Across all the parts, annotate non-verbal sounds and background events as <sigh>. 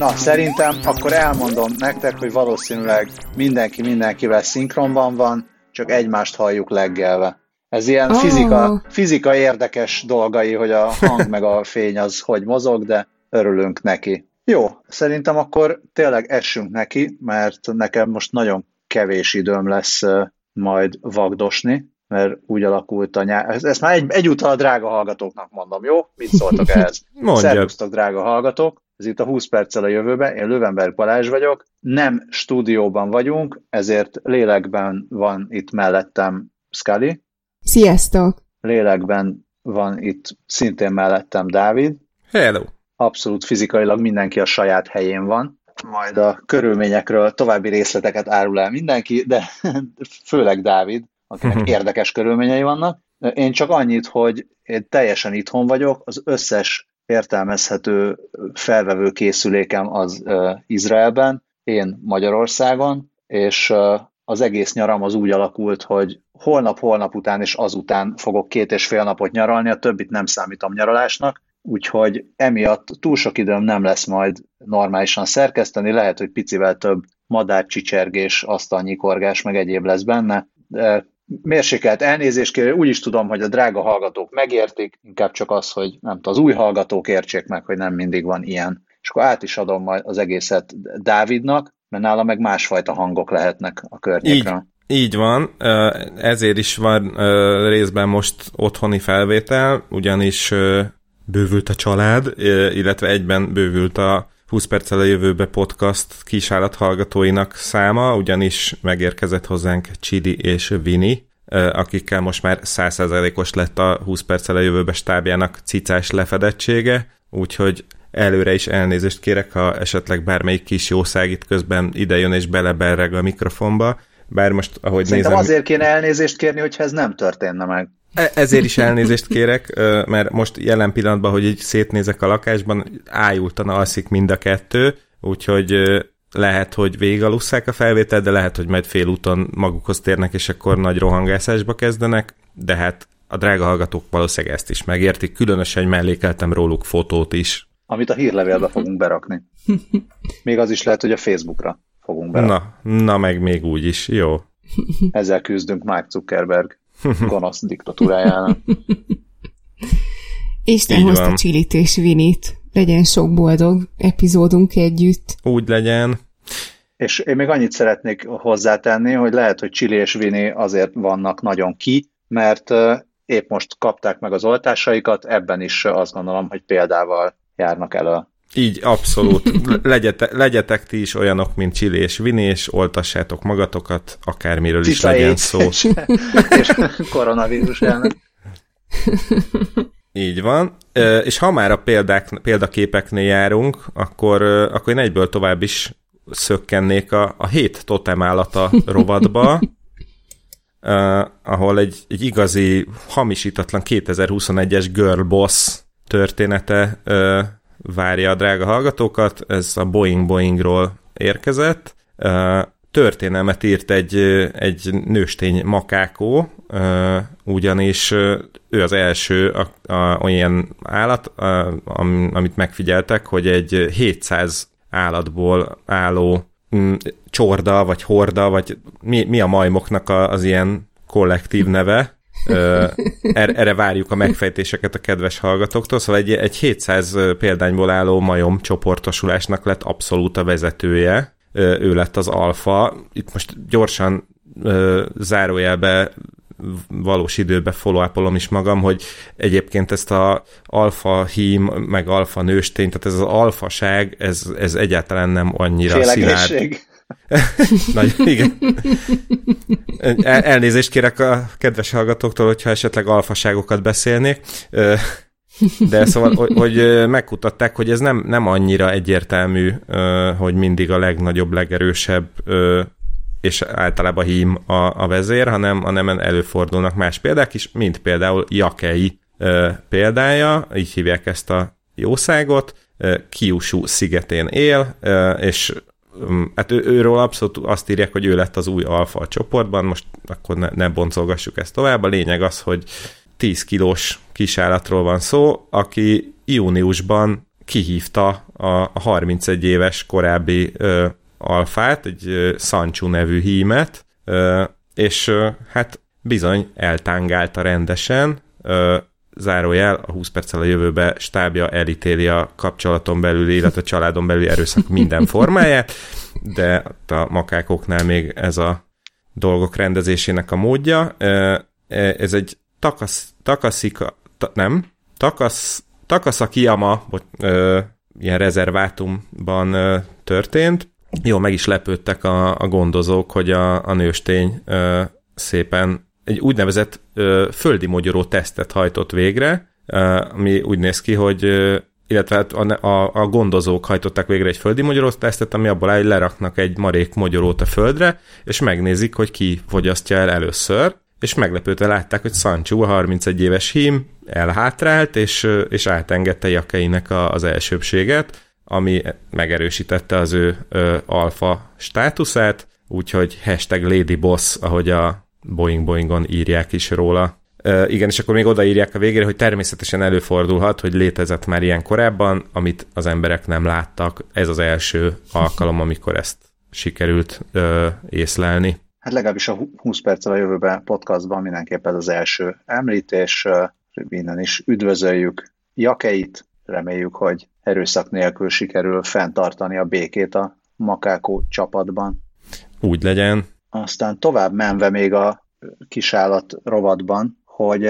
Na, szerintem akkor elmondom nektek, hogy valószínűleg mindenki mindenkivel szinkronban van, csak egymást halljuk leggelve. Ez ilyen oh. fizika, fizika érdekes dolgai, hogy a hang meg a <laughs> fény az hogy mozog, de örülünk neki. Jó, szerintem akkor tényleg essünk neki, mert nekem most nagyon kevés időm lesz majd vagdosni, mert úgy alakult a nyár. Ezt már egy, egyúttal a drága hallgatóknak mondom, jó? Mit szóltok <laughs> ehhez? Szervusztok, drága hallgatók! Ez itt a 20 perccel a jövőben. Én Lövenberg Balázs vagyok. Nem stúdióban vagyunk, ezért lélekben van itt mellettem Scully. Sziasztok! Lélekben van itt szintén mellettem Dávid. Hello! Abszolút fizikailag mindenki a saját helyén van. Majd a körülményekről további részleteket árul el mindenki, de <laughs> főleg Dávid, akinek érdekes körülményei vannak. Én csak annyit, hogy én teljesen itthon vagyok, az összes értelmezhető felvevő készülékem az Izraelben, én Magyarországon, és az egész nyaram az úgy alakult, hogy holnap-holnap után és azután fogok két és fél napot nyaralni, a többit nem számítom nyaralásnak, úgyhogy emiatt túl sok időm nem lesz majd normálisan szerkeszteni, lehet, hogy picivel több madárcsicsergés, asztalnyikorgás, meg egyéb lesz benne, mérsékelt elnézést kérő, úgy is tudom, hogy a drága hallgatók megértik, inkább csak az, hogy nem az új hallgatók értsék meg, hogy nem mindig van ilyen. És akkor át is adom majd az egészet Dávidnak, mert nála meg másfajta hangok lehetnek a környékről. Így, így van, ezért is van részben most otthoni felvétel, ugyanis bővült a család, illetve egyben bővült a 20 perccel a jövőbe podcast kisállat hallgatóinak száma, ugyanis megérkezett hozzánk Csidi és Vini, akikkel most már 100%-os lett a 20 perccel a jövőbe stábjának cicás lefedettsége, úgyhogy előre is elnézést kérek, ha esetleg bármelyik kis jószág itt közben idejön és beleberreg a mikrofonba, bár most, ahogy Szerintem nézem... azért kéne elnézést kérni, hogyha ez nem történne meg. E, ezért is elnézést kérek, mert most jelen pillanatban, hogy így szétnézek a lakásban, ájultan alszik mind a kettő, úgyhogy lehet, hogy végigalusszák a felvételt, de lehet, hogy majd félúton magukhoz térnek, és akkor nagy rohangászásba kezdenek, de hát a drága hallgatók valószínűleg ezt is megértik, különösen, mellékeltem róluk fotót is. Amit a hírlevélbe fogunk berakni. Még az is lehet, hogy a Facebookra fogunk berakni. Na, na meg még úgy is, jó. Ezzel küzdünk Mark Zuckerberg gonosz diktatúrájának. Isten hozta Csilit és Vinit. Legyen sok boldog epizódunk együtt. Úgy legyen. És én még annyit szeretnék hozzátenni, hogy lehet, hogy Csili és Vini azért vannak nagyon ki, mert épp most kapták meg az oltásaikat, ebben is azt gondolom, hogy példával járnak elő. Így, abszolút. <laughs> Legyetek, legyetek ti is olyanok, mint Csili és Vini, és oltassátok magatokat, akármiről is legyen szó. És, <laughs> és koronavírus elnek. Így van. És ha már a példák, példaképeknél járunk, akkor, akkor én egyből tovább is szökkennék a, a hét totem állata rovatba, uh, ahol egy, egy igazi, hamisítatlan 2021-es girl boss története uh, várja a drága hallgatókat, ez a Boeing Boeingról érkezett. Történelmet írt egy, egy nőstény makákó, ugyanis ő az első a, a, olyan állat, a, amit megfigyeltek, hogy egy 700 állatból álló m, csorda, vagy horda, vagy mi, mi a majmoknak a, az ilyen kollektív neve, erre várjuk a megfejtéseket a kedves hallgatóktól, szóval egy, egy 700 példányból álló majom csoportosulásnak lett abszolút a vezetője, ő lett az alfa. Itt most gyorsan zárójelbe valós időbe follow is magam, hogy egyébként ezt a alfa hím, meg alfa nőstény, tehát ez az alfaság, ez, ez egyáltalán nem annyira szilárd. <laughs> Nagy, igen. El, elnézést kérek a kedves hallgatóktól, hogyha esetleg alfaságokat beszélnék. De szóval, hogy, hogy megkutatták, hogy ez nem, nem annyira egyértelmű, hogy mindig a legnagyobb, legerősebb és általában hím a, a vezér, hanem, hanem előfordulnak más példák is, mint például Jakei példája, így hívják ezt a jószágot, Kiusú szigetén él, és hát ő, őről abszolút azt írják, hogy ő lett az új alfa a csoportban, most akkor ne, ne boncolgassuk ezt tovább. A lényeg az, hogy 10 kilós kisállatról van szó, aki júniusban kihívta a, a 31 éves korábbi ö, alfát, egy ö, Sanchu nevű hímet, ö, és ö, hát bizony eltángálta rendesen, ö, zárójel, a 20 perccel a jövőbe stábja elítéli a kapcsolaton belüli, illetve a családon belüli erőszak minden formáját, de a makákoknál még ez a dolgok rendezésének a módja. Ez egy takasz, takaszika, ta, nem, takasz, Takasakiyama, ilyen rezervátumban történt. Jó, meg is lepődtek a, a gondozók, hogy a, a nőstény szépen egy úgynevezett földi mogyoró tesztet hajtott végre, ami úgy néz ki, hogy illetve hát a, a, a gondozók hajtották végre egy földi mogyoró tesztet, ami abból áll, hogy leraknak egy marék mogyorót a földre, és megnézik, hogy ki fogyasztja el először, és meglepődve látták, hogy Sancho, a 31 éves hím, elhátrált, és, és átengedte Jakeinek a, az elsőbséget, ami megerősítette az ő ö, alfa státuszát, úgyhogy hashtag Lady Boss, ahogy a Boeing Boeingon írják is róla. Igen, és akkor még odaírják a végére, hogy természetesen előfordulhat, hogy létezett már ilyen korábban, amit az emberek nem láttak. Ez az első alkalom, amikor ezt sikerült uh, észlelni. Hát legalábbis a 20 perccel a jövőben podcastban mindenképpen az első említés. Innen is üdvözöljük Jakeit, reméljük, hogy erőszak nélkül sikerül fenntartani a békét a Makákó csapatban. Úgy legyen. Aztán tovább menve még a kisállat rovatban, hogy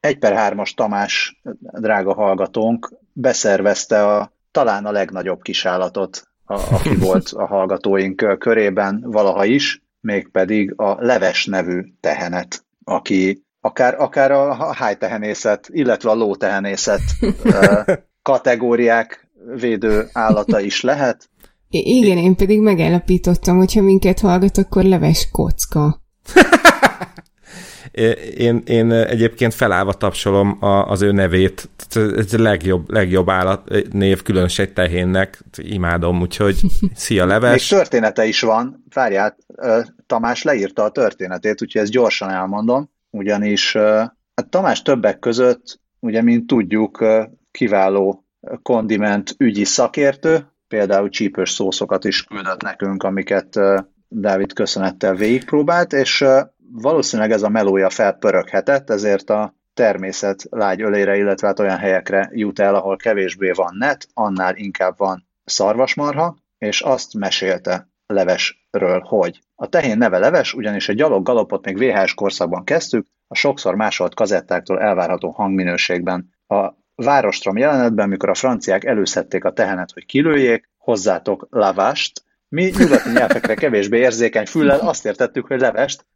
egy per 3-as Tamás, drága hallgatónk, beszervezte a talán a legnagyobb kisállatot, a, aki <laughs> volt a hallgatóink körében valaha is, mégpedig a Leves nevű tehenet, aki akár, akár a hájtehenészet, illetve a lótehenészet <laughs> kategóriák védő állata is lehet, igen, én pedig megállapítottam, hogyha minket hallgat, akkor leves kocka. <laughs> én, én egyébként felállva tapsolom a, az ő nevét. Ez a legjobb, legjobb állat név, különös egy tehénnek. Imádom, úgyhogy szia <laughs> leves. Még története is van. Várjál, Tamás leírta a történetét, úgyhogy ezt gyorsan elmondom. Ugyanis hát Tamás többek között, ugye, mint tudjuk, kiváló kondiment ügyi szakértő, például csípős szószokat is küldött nekünk, amiket Dávid köszönettel végigpróbált, és valószínűleg ez a melója felpöröghetett, ezért a természet lágy ölére, illetve hát olyan helyekre jut el, ahol kevésbé van net, annál inkább van szarvasmarha, és azt mesélte Levesről, hogy a tehén neve Leves, ugyanis a gyalog galopot még VHS korszakban kezdtük, a sokszor másolt kazettáktól elvárható hangminőségben. A Várostrom jelenetben, mikor a franciák előszedték a tehenet, hogy kilőjék, hozzátok lavást, mi nyugati nyelvekre kevésbé érzékeny füllel azt értettük, hogy levest,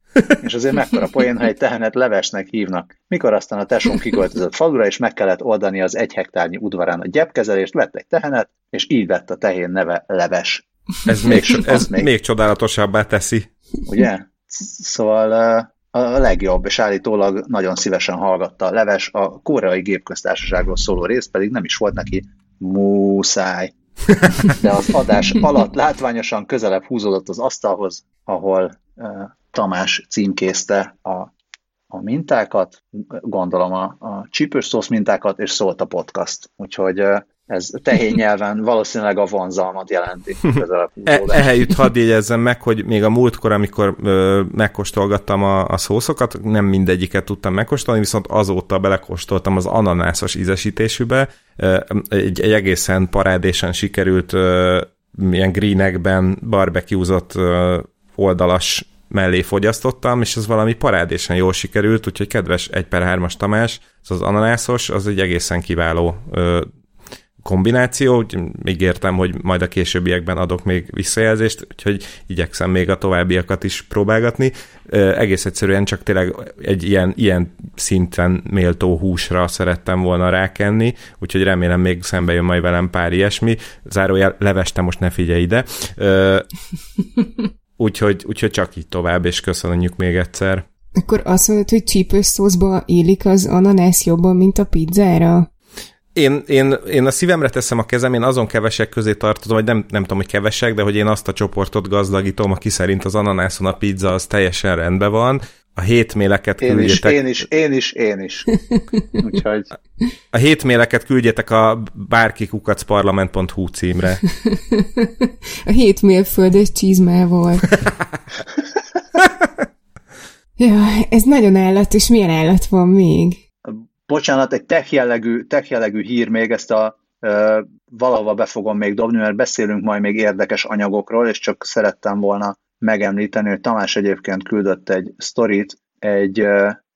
és azért mekkora poén, ha egy tehenet levesnek hívnak. Mikor aztán a tesón kiköltözött falura, és meg kellett oldani az egy hektárnyi udvarán a gyepkezelést, vett egy tehenet, és így vett a tehén neve leves. Ez még, ez még, még csodálatosabbá teszi. Ugye? Szóval a legjobb, és állítólag nagyon szívesen hallgatta a Leves, a koreai gépköztársaságról szóló rész pedig nem is volt neki muszáj. De az adás <laughs> alatt látványosan közelebb húzódott az asztalhoz, ahol uh, Tamás címkézte a, a mintákat, gondolom a, a csípős szósz mintákat, és szólt a podcast. Úgyhogy uh, ez tehén nyelven valószínűleg a vonzalmat jelenti. <laughs> e, ehelyütt hadd jegyezzem meg, hogy még a múltkor, amikor ö, megkóstolgattam a, a szószokat, nem mindegyiket tudtam megkóstolni, viszont azóta belekóstoltam az ananászos ízesítésűbe. Egy, egy egészen parádésen sikerült ö, ilyen greenekben barbecuezott oldalas mellé fogyasztottam, és ez valami parádésen jól sikerült, úgyhogy kedves 1 per 3-as Tamás, az, az ananászos, az egy egészen kiváló ö, kombináció, úgy ígértem, hogy majd a későbbiekben adok még visszajelzést, úgyhogy igyekszem még a továbbiakat is próbálgatni. Egész egyszerűen csak tényleg egy ilyen, ilyen szinten méltó húsra szerettem volna rákenni, úgyhogy remélem még szembe jön majd velem pár ilyesmi. Zárójel, leveste most ne figyelj ide. Úgyhogy, úgyhogy csak így tovább, és köszönjük még egyszer. Akkor azt mondod, hogy csípős szószba élik az ananász jobban, mint a pizzára? Én, én, én a szívemre teszem a kezem, én azon kevesek közé tartozom, vagy nem, nem tudom, hogy kevesek, de hogy én azt a csoportot gazdagítom, aki szerint az ananászon a pizza az teljesen rendben van. a hétméleket Én is, küldjétek. én is, én is, én is. <laughs> Úgyhogy A hétméleket küldjetek a bárkikukacparlament.hu címre. <laughs> A hét mérföldes csizmával. <laughs> ja, ez nagyon állat, és milyen állat van még? Bocsánat, egy tech jellegű, tech jellegű hír még, ezt a ö, valahova be fogom még dobni, mert beszélünk majd még érdekes anyagokról, és csak szerettem volna megemlíteni, hogy Tamás egyébként küldött egy sztorit egy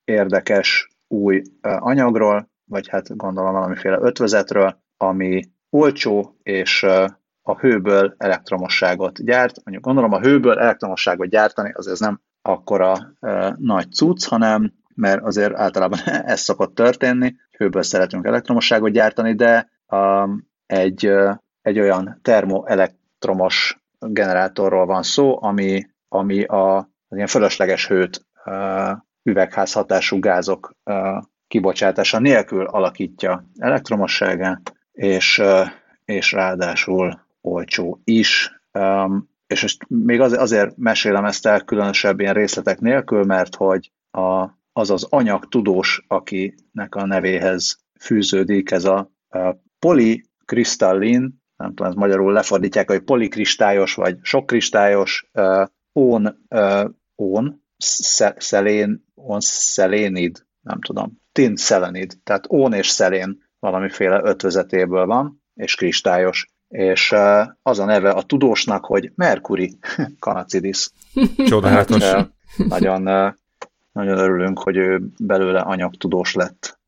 érdekes új anyagról, vagy hát gondolom valamiféle ötvözetről, ami olcsó és a hőből elektromosságot gyárt. Mondjuk gondolom a hőből elektromosságot gyártani, az ez nem akkora ö, nagy cucc, hanem mert azért általában <laughs> ez szokott történni, hőből szeretünk elektromosságot gyártani, de um, egy, egy olyan termoelektromos generátorról van szó, ami, ami a, az ilyen fölösleges hőt uh, üvegházhatású gázok uh, kibocsátása nélkül alakítja elektromosságát, és, uh, és ráadásul olcsó is. Um, és ezt még azért mesélem ezt el különösebb ilyen részletek nélkül, mert hogy a, az az anyagtudós, akinek a nevéhez fűződik ez a, a polikristallin, nem tudom, ez magyarul lefordítják, hogy polikristályos vagy sokkristályos uh, uh, ón szelén, ón szelénid, nem tudom, tin szelenid, tehát ón és szelén valamiféle ötvözetéből van, és kristályos, és uh, az a neve a tudósnak, hogy Mercury <laughs> Canacidis. Csodálatos. Nagyon uh, nagyon örülünk, hogy ő belőle anyagtudós lett.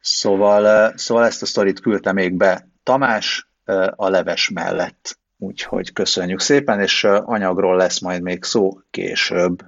szóval, szóval ezt a sztorit küldte még be Tamás a leves mellett. Úgyhogy köszönjük szépen, és anyagról lesz majd még szó később.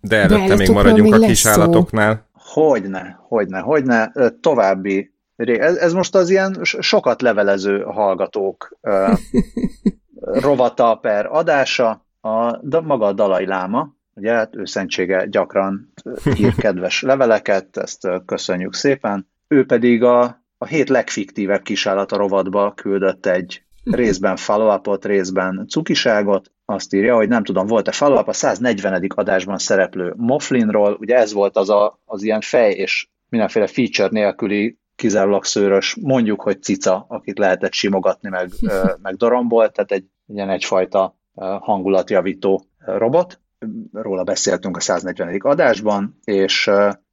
De előtte még maradjunk még a kis állatoknál. Hogyne, hogyne, hogyne. További ez, ez most az ilyen sokat levelező hallgatók <laughs> rovata per adása, a, maga a Dalai Láma, Ugye, hát ő szentsége gyakran ír <laughs> kedves leveleket, ezt köszönjük szépen. Ő pedig a, a hét legfiktívebb kisállata rovatba küldött egy részben follow részben cukiságot. Azt írja, hogy nem tudom, volt-e follow a 140. adásban szereplő Moflinról, ugye ez volt az a, az ilyen fej és mindenféle feature nélküli kizárólag szőrös, mondjuk, hogy cica, akit lehetett simogatni, meg, <laughs> meg doromból, tehát egy ilyen egyfajta hangulatjavító robot róla beszéltünk a 140. adásban, és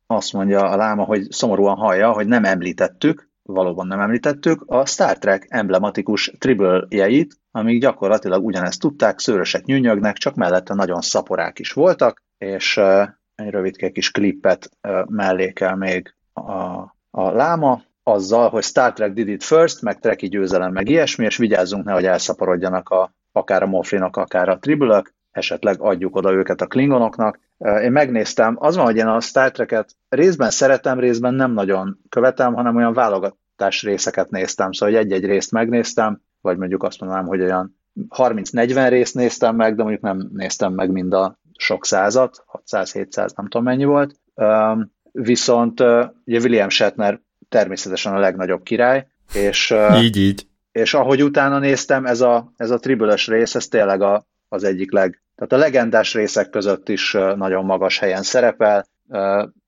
azt mondja a láma, hogy szomorúan hallja, hogy nem említettük, valóban nem említettük, a Star Trek emblematikus tribble-jeit, amik gyakorlatilag ugyanezt tudták, szőrösek nyűnyögnek, csak mellette nagyon szaporák is voltak, és egy rövidke kis klippet mellékel még a, a láma, azzal, hogy Star Trek did it first, meg Treki győzelem, meg ilyesmi, és vigyázzunk, nehogy elszaporodjanak a, akár a Moflinok, akár a tribülök, esetleg adjuk oda őket a klingonoknak. Én megnéztem, az van, hogy én a Star Trek-et részben szeretem, részben nem nagyon követem, hanem olyan válogatás részeket néztem, szóval egy-egy részt megnéztem, vagy mondjuk azt mondanám, hogy olyan 30-40 részt néztem meg, de mondjuk nem néztem meg mind a sok százat, 600-700, nem tudom mennyi volt. Viszont ugye William Shatner természetesen a legnagyobb király, és, így, így. és ahogy utána néztem, ez a, ez a tribülös rész, ez tényleg a, az egyik leg, tehát a legendás részek között is nagyon magas helyen szerepel.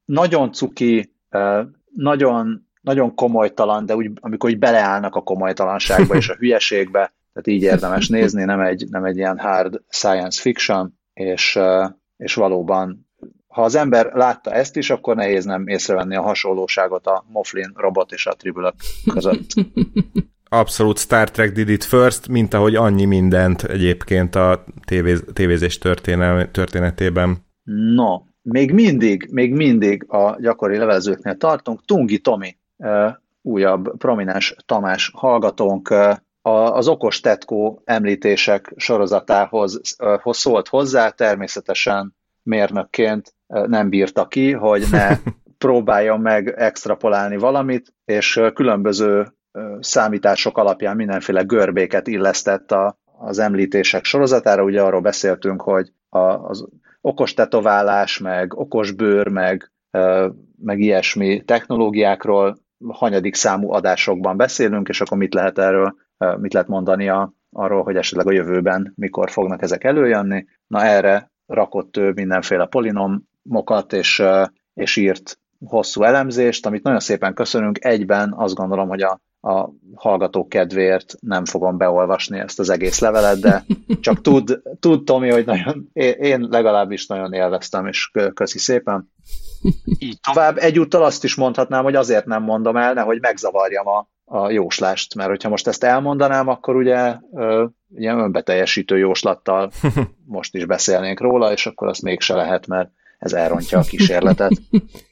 Nagyon cuki, nagyon, nagyon komolytalan, de úgy, amikor úgy beleállnak a komolytalanságba és a <laughs> hülyeségbe, tehát így érdemes <laughs> nézni, nem egy, nem egy ilyen hard science fiction, és, és valóban ha az ember látta ezt is, akkor nehéz nem észrevenni a hasonlóságot a Moflin robot és a tribülök között. <laughs> abszolút Star Trek did it first, mint ahogy annyi mindent egyébként a tévéz, tévézés történetében. No, még mindig, még mindig a gyakori levelezőknél tartunk. Tungi Tomi, újabb prominens Tamás hallgatónk, az okos tetkó említések sorozatához szólt hozzá, természetesen mérnökként nem bírta ki, hogy ne <laughs> próbáljon meg extrapolálni valamit, és különböző számítások alapján mindenféle görbéket illesztett a, az említések sorozatára. Ugye arról beszéltünk, hogy a, az okos tetoválás, meg okos bőr, meg, meg ilyesmi technológiákról hanyadik számú adásokban beszélünk, és akkor mit lehet erről, mit lehet mondani a, arról, hogy esetleg a jövőben mikor fognak ezek előjönni. Na erre rakott ő mindenféle polinomokat, és, és írt hosszú elemzést, amit nagyon szépen köszönünk. Egyben azt gondolom, hogy a, a hallgatók kedvéért nem fogom beolvasni ezt az egész levelet, de csak tud, tud Tomi, hogy nagyon, én legalábbis nagyon élveztem, és köszi szépen. Így tovább. Egyúttal azt is mondhatnám, hogy azért nem mondom el, nehogy megzavarjam a, a jóslást, mert hogyha most ezt elmondanám, akkor ugye ö, ilyen önbeteljesítő jóslattal <laughs> most is beszélnénk róla, és akkor azt mégse lehet, mert ez elrontja a kísérletet. <laughs>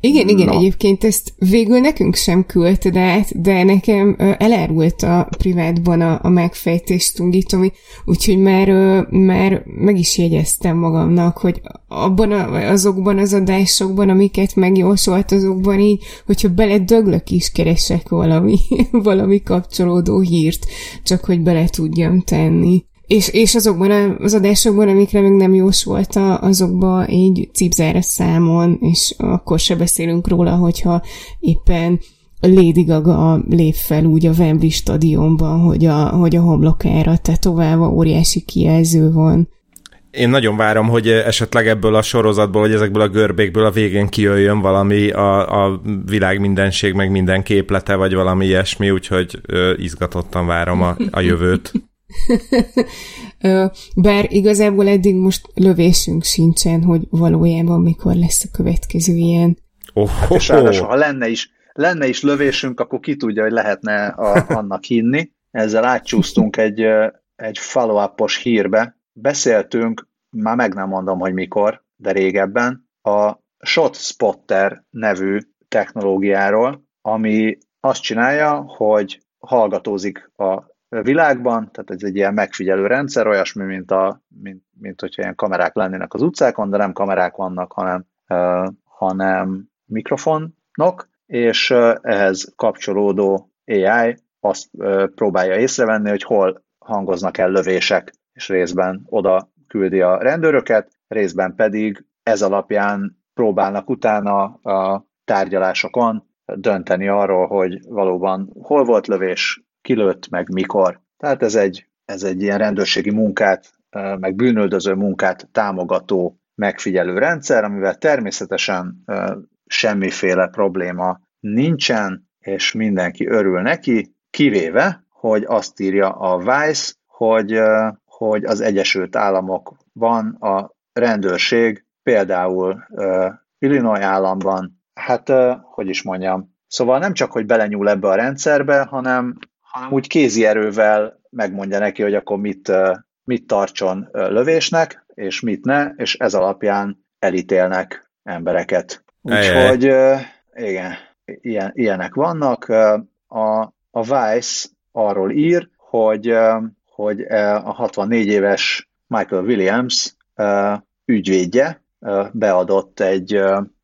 Igen, igen, Na. egyébként ezt végül nekünk sem küldte át, de nekem elárult a privátban a, a megfejtést Tungitomi, úgyhogy már, már meg is jegyeztem magamnak, hogy abban a, azokban az adásokban, amiket megjósolt azokban így, hogyha bele döglök is keresek valami, <laughs> valami kapcsolódó hírt, csak hogy bele tudjam tenni. És, és azokban az adásokban, amikre még nem jós volt, azokban így cipzára számon, és akkor se beszélünk róla, hogyha éppen Lady Gaga lép fel úgy a Wembley stadionban, hogy a, hogy a homlokára tetoválva óriási kijelző van. Én nagyon várom, hogy esetleg ebből a sorozatból, vagy ezekből a görbékből a végén kijöjjön valami a, a világ mindenség, meg minden képlete, vagy valami ilyesmi, úgyhogy ö, izgatottan várom a, a jövőt. <laughs> Bár igazából eddig most lövésünk sincsen, hogy valójában mikor lesz a következő ilyen. Oh, hát és ráadásul, ha lenne is, lenne is lövésünk, akkor ki tudja, hogy lehetne a, annak hinni. Ezzel átcsúsztunk egy, egy follow hírbe. Beszéltünk, már meg nem mondom, hogy mikor, de régebben, a Shot Spotter nevű technológiáról, ami azt csinálja, hogy hallgatózik a világban, tehát ez egy ilyen megfigyelő rendszer, olyasmi, mint, a, mint, mint hogyha ilyen kamerák lennének az utcákon, de nem kamerák vannak, hanem, uh, hanem mikrofonok, és uh, ehhez kapcsolódó AI azt uh, próbálja észrevenni, hogy hol hangoznak el lövések, és részben oda küldi a rendőröket, részben pedig ez alapján próbálnak utána a tárgyalásokon dönteni arról, hogy valóban hol volt lövés, kilőtt, meg mikor. Tehát ez egy, ez egy ilyen rendőrségi munkát, meg bűnöldöző munkát támogató megfigyelő rendszer, amivel természetesen semmiféle probléma nincsen, és mindenki örül neki, kivéve, hogy azt írja a Vice, hogy, hogy az Egyesült Államokban a rendőrség például Illinois államban, hát hogy is mondjam, szóval nem csak, hogy belenyúl ebbe a rendszerbe, hanem hanem úgy kézi erővel megmondja neki, hogy akkor mit, mit tartson lövésnek, és mit ne, és ez alapján elítélnek embereket. Úgyhogy igen, ilyen, ilyenek vannak. A, a Vice arról ír, hogy, hogy a 64 éves Michael Williams ügyvédje beadott egy,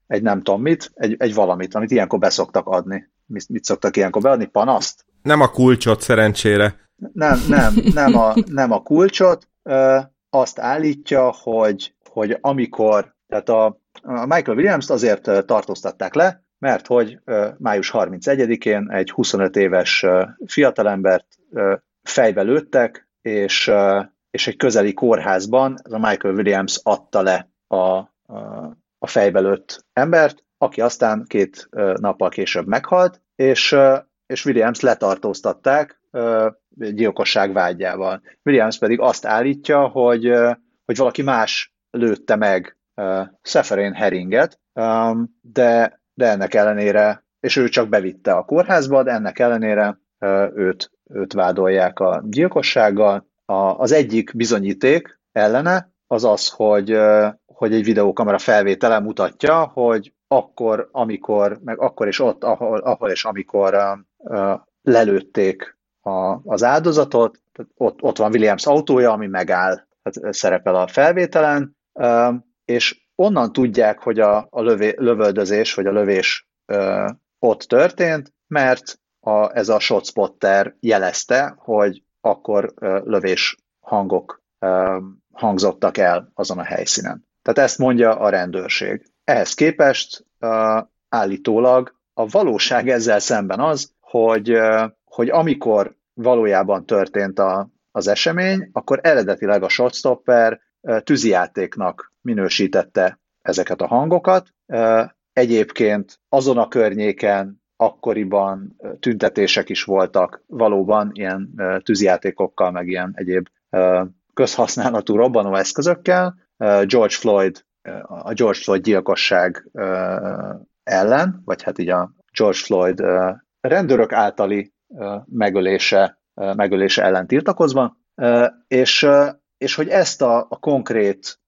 egy nem tudom mit, egy, egy valamit, amit ilyenkor beszoktak adni. Mit, mit szoktak ilyenkor beadni? Panaszt? Nem a kulcsot, szerencsére. Nem, nem, nem a, nem a kulcsot. Ö, azt állítja, hogy, hogy amikor, tehát a, a Michael Williams-t azért tartóztatták le, mert hogy ö, május 31-én egy 25 éves ö, fiatalembert ö, fejbe lőttek, és, ö, és egy közeli kórházban a Michael Williams adta le a, a, a fejbe lőtt embert, aki aztán két nappal később meghalt, és és Williams letartóztatták gyilkosság vágyával. Williams pedig azt állítja, hogy, hogy valaki más lőtte meg Seferén Heringet, de, de ennek ellenére, és ő csak bevitte a kórházba, de ennek ellenére őt, őt vádolják a gyilkossággal. A, az egyik bizonyíték ellene az az, hogy, hogy egy videókamera felvétele mutatja, hogy akkor, amikor, meg akkor és ott, ahol, ahol és amikor lelőtték a, az áldozatot, ott, ott van Williams autója, ami megáll, tehát szerepel a felvételen, és onnan tudják, hogy a, a lövé, lövöldözés, vagy a lövés ott történt, mert a, ez a shotspotter jelezte, hogy akkor lövés hangok hangzottak el azon a helyszínen. Tehát ezt mondja a rendőrség. Ehhez képest állítólag a valóság ezzel szemben az, hogy, hogy amikor valójában történt a, az esemény, akkor eredetileg a shotstopper tűzijátéknak minősítette ezeket a hangokat. Egyébként azon a környéken akkoriban tüntetések is voltak valóban ilyen tűzijátékokkal, meg ilyen egyéb közhasználatú robbanó eszközökkel. George Floyd, a George Floyd gyilkosság ellen, vagy hát így a George Floyd rendőrök általi megölése, megölése ellen tiltakozva, és, és hogy ezt a, a konkrét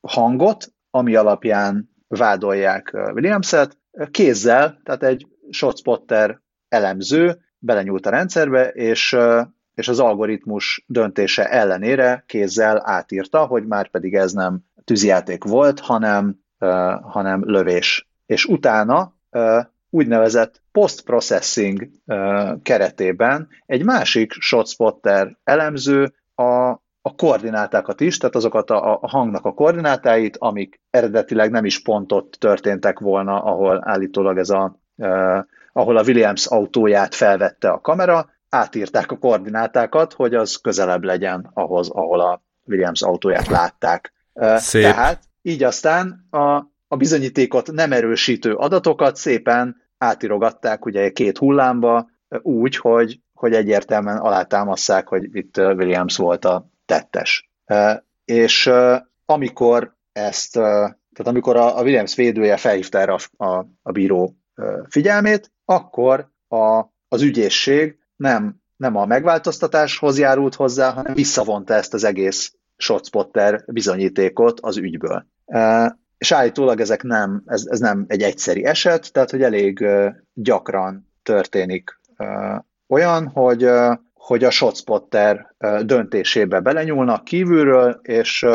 hangot, ami alapján vádolják Williams-et, kézzel, tehát egy shotspotter elemző belenyúlt a rendszerbe, és, és az algoritmus döntése ellenére kézzel átírta, hogy már pedig ez nem tűzijáték volt, hanem, hanem lövés. És utána úgynevezett post-processing keretében egy másik shotspotter elemző a a koordinátákat is, tehát azokat a, a hangnak a koordinátáit, amik eredetileg nem is pontot történtek volna, ahol állítólag ez a, eh, ahol a Williams autóját felvette a kamera, átírták a koordinátákat, hogy az közelebb legyen ahhoz, ahol a Williams autóját látták. Szép. Tehát így aztán a, a bizonyítékot nem erősítő adatokat szépen átirogatták ugye két hullámba, úgy, hogy, hogy egyértelműen alátámasszák, hogy itt Williams volt a tettes. És amikor ezt, tehát amikor a Williams védője felhívta erre a, a, a bíró figyelmét, akkor a, az ügyészség nem, nem a megváltoztatáshoz járult hozzá, hanem visszavonta ezt az egész shotspotter bizonyítékot az ügyből. És állítólag ezek nem, ez, ez nem egy egyszeri eset, tehát hogy elég gyakran történik olyan, hogy hogy a shotspotter döntésébe belenyúlnak kívülről, és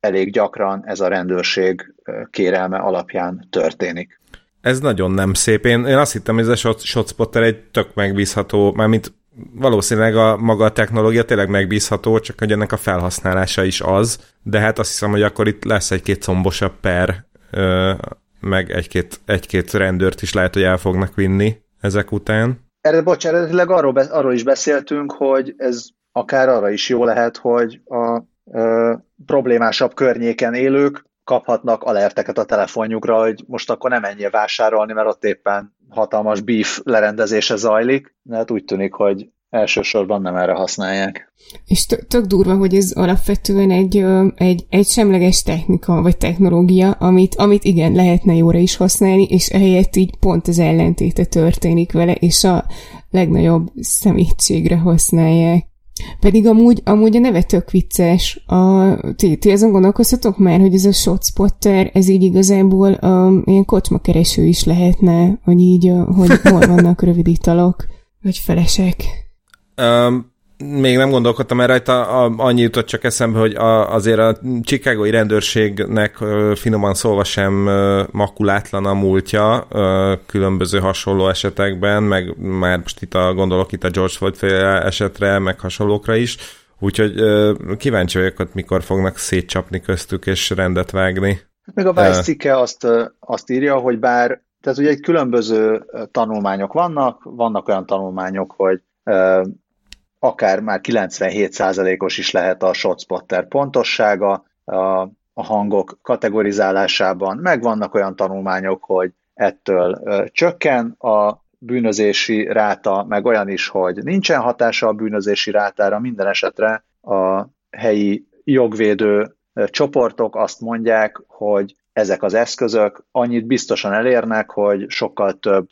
elég gyakran ez a rendőrség kérelme alapján történik. Ez nagyon nem szép. Én, én azt hittem, hogy ez a shotspotter egy tök megbízható, mármint valószínűleg a maga a technológia tényleg megbízható, csak hogy ennek a felhasználása is az, de hát azt hiszem, hogy akkor itt lesz egy-két combosabb per, meg egy-két, egy-két rendőrt is lehet, hogy el fognak vinni ezek után. Erre, bocs, eredetileg arról, arról is beszéltünk, hogy ez akár arra is jó lehet, hogy a ö, problémásabb környéken élők kaphatnak alerteket a telefonjukra, hogy most akkor nem menjél vásárolni, mert ott éppen hatalmas beef lerendezése zajlik. De hát úgy tűnik, hogy elsősorban nem erre használják. És tök durva, hogy ez alapvetően egy, egy, egy semleges technika, vagy technológia, amit, amit igen, lehetne jóra is használni, és ehelyett így pont az ellentéte történik vele, és a legnagyobb szemétségre használják. Pedig amúgy, amúgy a neve tök vicces. A, ti, ti azon gondolkoztatok már, hogy ez a shotspotter, ez így igazából um, ilyen kocsmakereső is lehetne, hogy így, uh, hogy hol vannak rövid italok, vagy felesek. Um, még nem gondolkodtam erre rajta, annyi jutott csak eszembe, hogy a, azért a Chicagói rendőrségnek finoman szólva sem makulátlan a múltja különböző hasonló esetekben, meg már most itt a, gondolok itt a George Floyd esetre, meg hasonlókra is, úgyhogy kíváncsi vagyok, hogy mikor fognak szétcsapni köztük és rendet vágni. Még a Vice cikke azt, azt írja, hogy bár, tehát ugye egy különböző tanulmányok vannak, vannak olyan tanulmányok, hogy akár már 97%-os is lehet a shotspotter pontossága a, a hangok kategorizálásában. Meg vannak olyan tanulmányok, hogy ettől csökken a bűnözési ráta, meg olyan is, hogy nincsen hatása a bűnözési rátára, minden esetre a helyi jogvédő csoportok azt mondják, hogy ezek az eszközök annyit biztosan elérnek, hogy sokkal több,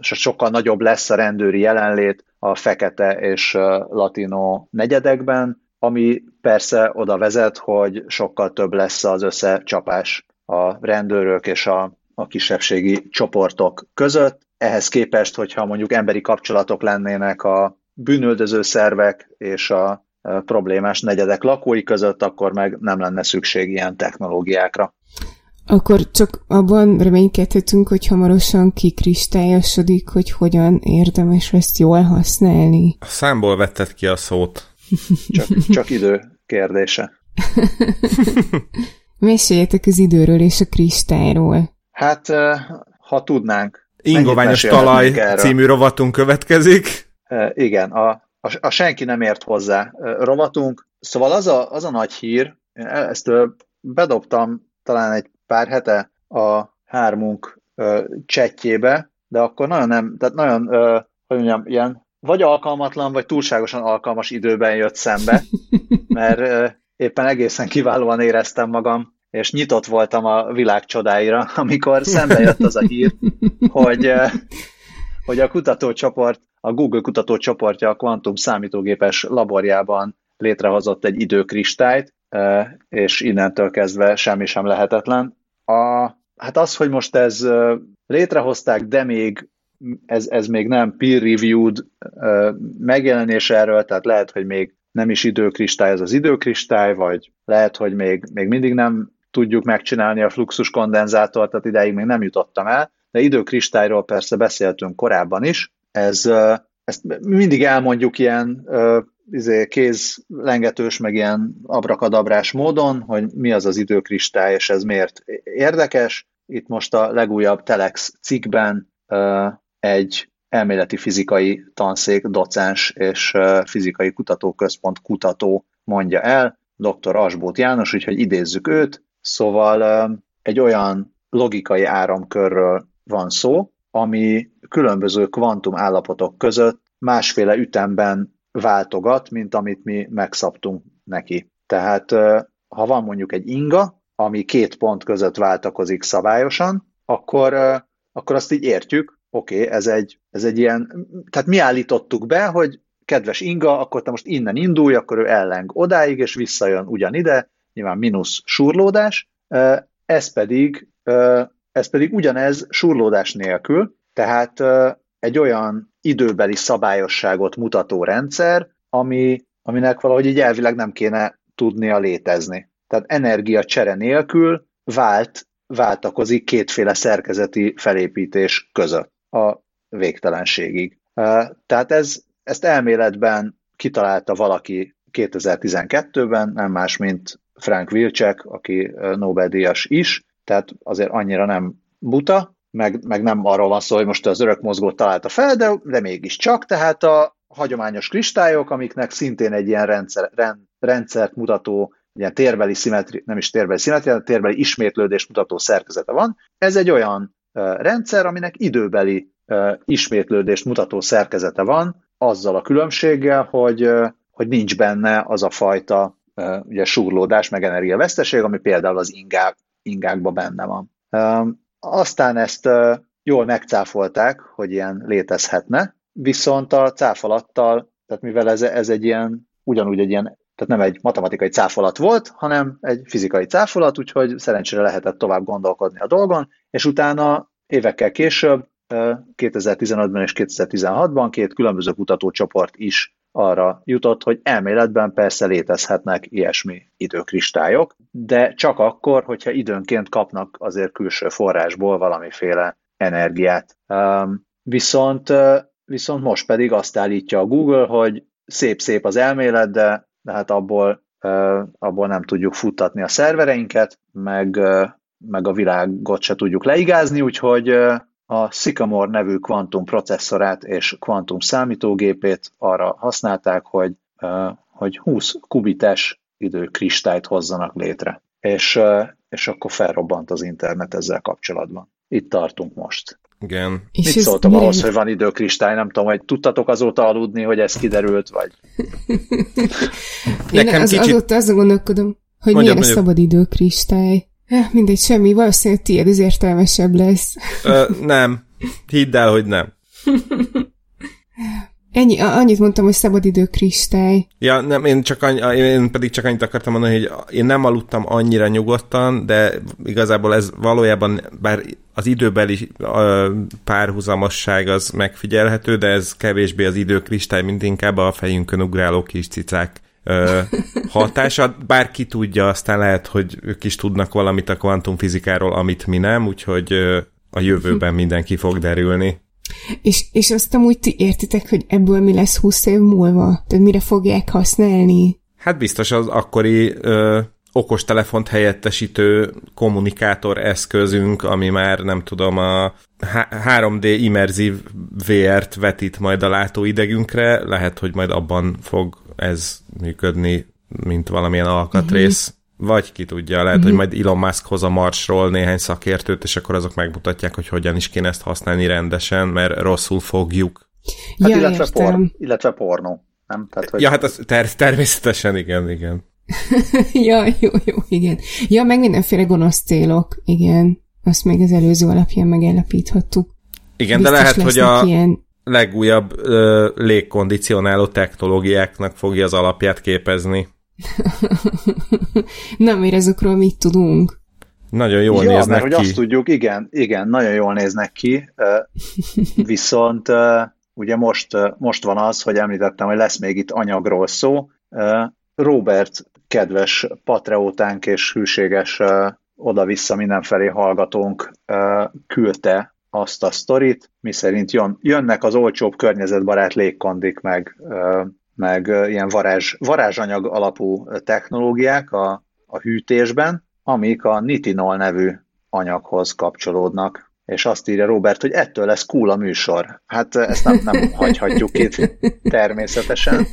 sokkal nagyobb lesz a rendőri jelenlét, a fekete és latino negyedekben, ami persze oda vezet, hogy sokkal több lesz az összecsapás a rendőrök és a, a kisebbségi csoportok között. Ehhez képest, hogyha mondjuk emberi kapcsolatok lennének a bűnöldöző szervek és a problémás negyedek lakói között, akkor meg nem lenne szükség ilyen technológiákra. Akkor csak abban reménykedhetünk, hogy hamarosan kikristályosodik, hogy hogyan érdemes ezt jól használni. A számból vetted ki a szót. Csak, csak idő kérdése. <laughs> Meséljetek az időről és a kristályról. Hát, ha tudnánk. Ingoványos talaj című rovatunk következik. Igen, a, a, a senki nem ért hozzá rovatunk. Szóval az a, az a nagy hír, én ezt bedobtam talán egy pár hete a hármunk csetjébe, de akkor nagyon nem, tehát nagyon, hogy mondjam, ilyen vagy alkalmatlan, vagy túlságosan alkalmas időben jött szembe, <laughs> mert éppen egészen kiválóan éreztem magam, és nyitott voltam a világ csodáira, amikor szembe jött az a hír, hogy, hogy a kutatócsoport, a Google kutatócsoportja a kvantum számítógépes laborjában létrehozott egy időkristályt, és innentől kezdve semmi sem lehetetlen. A, hát az, hogy most ez létrehozták, de még ez, ez még nem peer-reviewed megjelenés erről, tehát lehet, hogy még nem is időkristály ez az időkristály, vagy lehet, hogy még, még mindig nem tudjuk megcsinálni a fluxus kondenzátort, tehát ideig még nem jutottam el, de időkristályról persze beszéltünk korábban is. Ez, ezt mindig elmondjuk ilyen izé, kézlengetős, meg ilyen abrakadabrás módon, hogy mi az az időkristály, és ez miért érdekes. Itt most a legújabb Telex cikkben egy elméleti fizikai tanszék, docens és fizikai kutatóközpont kutató mondja el, dr. Asbót János, úgyhogy idézzük őt. Szóval egy olyan logikai áramkörről van szó, ami különböző kvantum állapotok között másféle ütemben váltogat, mint amit mi megszabtunk neki. Tehát ha van mondjuk egy inga, ami két pont között váltakozik szabályosan, akkor, akkor azt így értjük, oké, okay, ez, egy, ez egy ilyen, tehát mi állítottuk be, hogy kedves inga, akkor te most innen indulj, akkor ő elleng odáig, és visszajön ugyanide, nyilván mínusz surlódás, ez pedig, ez pedig ugyanez surlódás nélkül, tehát egy olyan időbeli szabályosságot mutató rendszer, ami, aminek valahogy így elvileg nem kéne tudnia létezni. Tehát energia csere nélkül vált, váltakozik kétféle szerkezeti felépítés között a végtelenségig. Tehát ez, ezt elméletben kitalálta valaki 2012-ben, nem más, mint Frank Wilczek, aki Nobel-díjas is, tehát azért annyira nem buta, meg, meg nem arról van szó, hogy most az örök mozgót találta fel, de, de mégiscsak, tehát a hagyományos kristályok, amiknek szintén egy ilyen rendszer, rend, rendszert mutató, ilyen térbeli szimetri, nem is térbeli szimetria, térbeli ismétlődést mutató szerkezete van. Ez egy olyan rendszer, aminek időbeli ismétlődést mutató szerkezete van, azzal a különbséggel, hogy, hogy nincs benne az a fajta ugye, súrlódás, meg energiaveszteség, ami például az ingák, ingákban benne van. Aztán ezt jól megcáfolták, hogy ilyen létezhetne, viszont a cáfolattal, tehát mivel ez, ez egy ilyen, ugyanúgy egy ilyen, tehát nem egy matematikai cáfolat volt, hanem egy fizikai cáfolat, úgyhogy szerencsére lehetett tovább gondolkodni a dolgon, és utána évekkel később, 2015-ben és 2016-ban két különböző kutatócsoport is arra jutott, hogy elméletben persze létezhetnek ilyesmi időkristályok, de csak akkor, hogyha időnként kapnak azért külső forrásból valamiféle energiát. Viszont, viszont most pedig azt állítja a Google, hogy szép-szép az elmélet, de, hát abból, abból nem tudjuk futtatni a szervereinket, meg, meg a világot se tudjuk leigázni, úgyhogy a Sycamore nevű kvantum processzorát és kvantum számítógépét arra használták, hogy, hogy 20 kubites időkristályt hozzanak létre. És, és akkor felrobbant az internet ezzel kapcsolatban. Itt tartunk most. Igen. És Mit szóltam ahhoz, hogy van időkristály? Nem tudom, hogy tudtatok azóta aludni, hogy ez kiderült, vagy... <laughs> Én Nekem az, kicsit... azóta azon gondolkodom, hogy mondjad, miért a szabad időkristály. Eh, mindegy, semmi, valószínűleg tiéd ez értelmesebb lesz. Ö, nem. Hidd el, hogy nem. Ennyi, annyit mondtam, hogy szabadidő kristály. Ja, nem, én, csak annyi, én pedig csak annyit akartam mondani, hogy én nem aludtam annyira nyugodtan, de igazából ez valójában, bár az időbeli párhuzamosság az megfigyelhető, de ez kevésbé az időkristály, mint inkább a fejünkön ugráló kis cicák hatása. Bárki tudja, aztán lehet, hogy ők is tudnak valamit a kvantumfizikáról, amit mi nem, úgyhogy a jövőben mindenki fog derülni. És, és azt amúgy ti értitek, hogy ebből mi lesz 20 év múlva? Tehát mire fogják használni? Hát biztos az akkori ö, okostelefont helyettesítő kommunikátor eszközünk, ami már nem tudom, a 3D immerzív VR-t vetít majd a látóidegünkre, lehet, hogy majd abban fog ez működni, mint valamilyen alkatrész. Vagy ki tudja, lehet, mm-hmm. hogy majd Elon Musk hoz a Marsról néhány szakértőt, és akkor azok megmutatják, hogy hogyan is kéne ezt használni rendesen, mert rosszul fogjuk. Hát ja, illetve, por, illetve pornó, nem? Tehát, hogy... Ja, hát az ter- természetesen igen, igen. <laughs> ja, jó, jó, igen. Ja, meg mindenféle gonosz célok, igen. Azt még az előző alapján megállapíthattuk. Igen, Biztos de lehet, hogy a ilyen... legújabb ö, légkondicionáló technológiáknak fogja az alapját képezni. <laughs> Nem, mert azokról mit tudunk? Nagyon jól ja, néznek mert, ki. hogy azt tudjuk, igen, igen, nagyon jól néznek ki, <laughs> viszont ugye most, most van az, hogy említettem, hogy lesz még itt anyagról szó. Robert, kedves patreótánk és hűséges oda-vissza mindenfelé hallgatónk küldte azt a sztorit, miszerint jön, jönnek az olcsóbb környezetbarát légkondik meg, meg ilyen varázs, varázsanyag alapú technológiák a, a hűtésben, amik a nitinol nevű anyaghoz kapcsolódnak. És azt írja Robert, hogy ettől lesz cool a műsor. Hát ezt nem, nem <laughs> hagyhatjuk itt természetesen.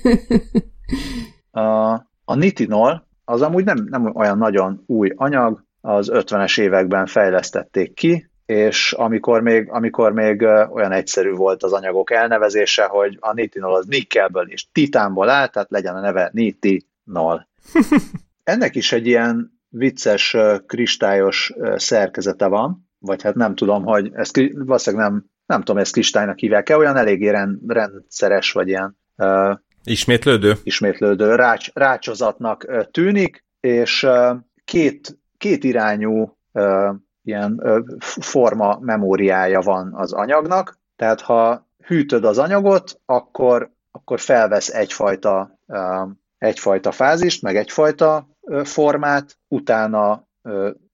A, a nitinol az amúgy nem, nem olyan nagyon új anyag, az 50-es években fejlesztették ki, és amikor még, amikor még olyan egyszerű volt az anyagok elnevezése, hogy a nitinol az nikkelből és titánból áll, tehát legyen a neve nitinol. <laughs> Ennek is egy ilyen vicces, kristályos szerkezete van, vagy hát nem tudom, hogy ezt valószínűleg nem, nem tudom, ezt kristálynak hívják-e, olyan eléggé rend, rendszeres, vagy ilyen uh, ismétlődő, ismétlődő rács, rácsozatnak tűnik, és két, két irányú ilyen forma memóriája van az anyagnak, tehát ha hűtöd az anyagot, akkor, akkor felvesz egyfajta, egyfajta fázist, meg egyfajta formát, utána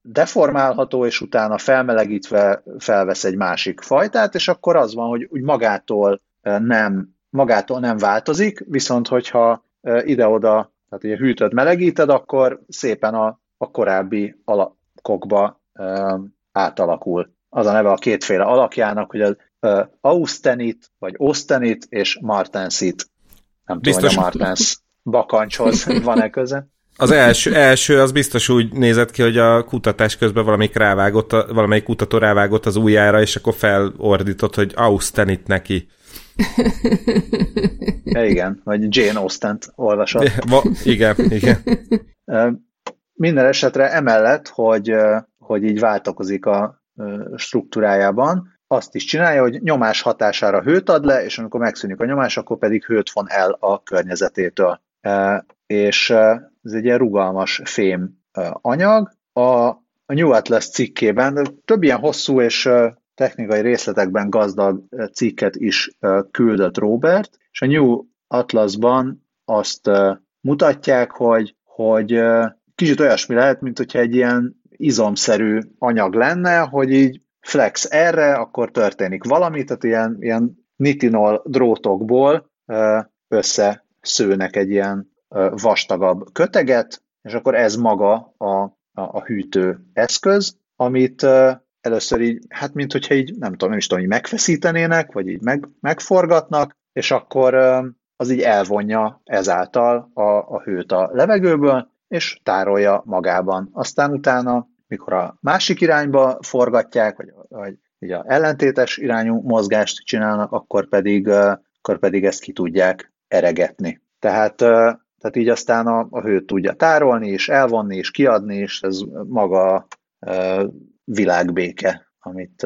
deformálható, és utána felmelegítve felvesz egy másik fajtát, és akkor az van, hogy úgy magától nem, magától nem változik, viszont hogyha ide-oda, tehát ugye hűtöd, melegíted, akkor szépen a, a korábbi alakokba átalakul. Az a neve a kétféle alakjának, hogy az Austenit, vagy Austenit és Martensit. Nem Biztos... tudom, hogy a Martens bakancshoz <laughs> van-e köze. Az első, első az biztos úgy nézett ki, hogy a kutatás közben valamelyik rávágott, valamelyik kutató rávágott az ujjára, és akkor felordított, hogy Austenit neki. <laughs> Igen, vagy Jane Austen-t olvasott. <laughs> Ja, igen, igen. Minden esetre emellett, hogy hogy így változik a struktúrájában, azt is csinálja, hogy nyomás hatására hőt ad le, és amikor megszűnik a nyomás, akkor pedig hőt von el a környezetétől. És ez egy ilyen rugalmas fém anyag. A, New Atlas cikkében több ilyen hosszú és technikai részletekben gazdag cikket is küldött Robert, és a New Atlasban azt mutatják, hogy, hogy kicsit olyasmi lehet, mint hogyha egy ilyen izomszerű anyag lenne, hogy így flex erre, akkor történik valami, tehát ilyen, ilyen nitinol drótokból összeszőnek egy ilyen vastagabb köteget, és akkor ez maga a, a, a hűtő eszköz, amit először így, hát mint hogyha így, nem tudom, nem is tudom, így megfeszítenének, vagy így meg, megforgatnak, és akkor az így elvonja ezáltal a, a hőt a levegőből, és tárolja magában. Aztán utána, mikor a másik irányba forgatják, vagy, vagy így a ellentétes irányú mozgást csinálnak, akkor pedig, akkor pedig ezt ki tudják eregetni. Tehát, tehát így aztán a, a hőt tudja tárolni, és elvonni, és kiadni, és ez maga világbéke, amit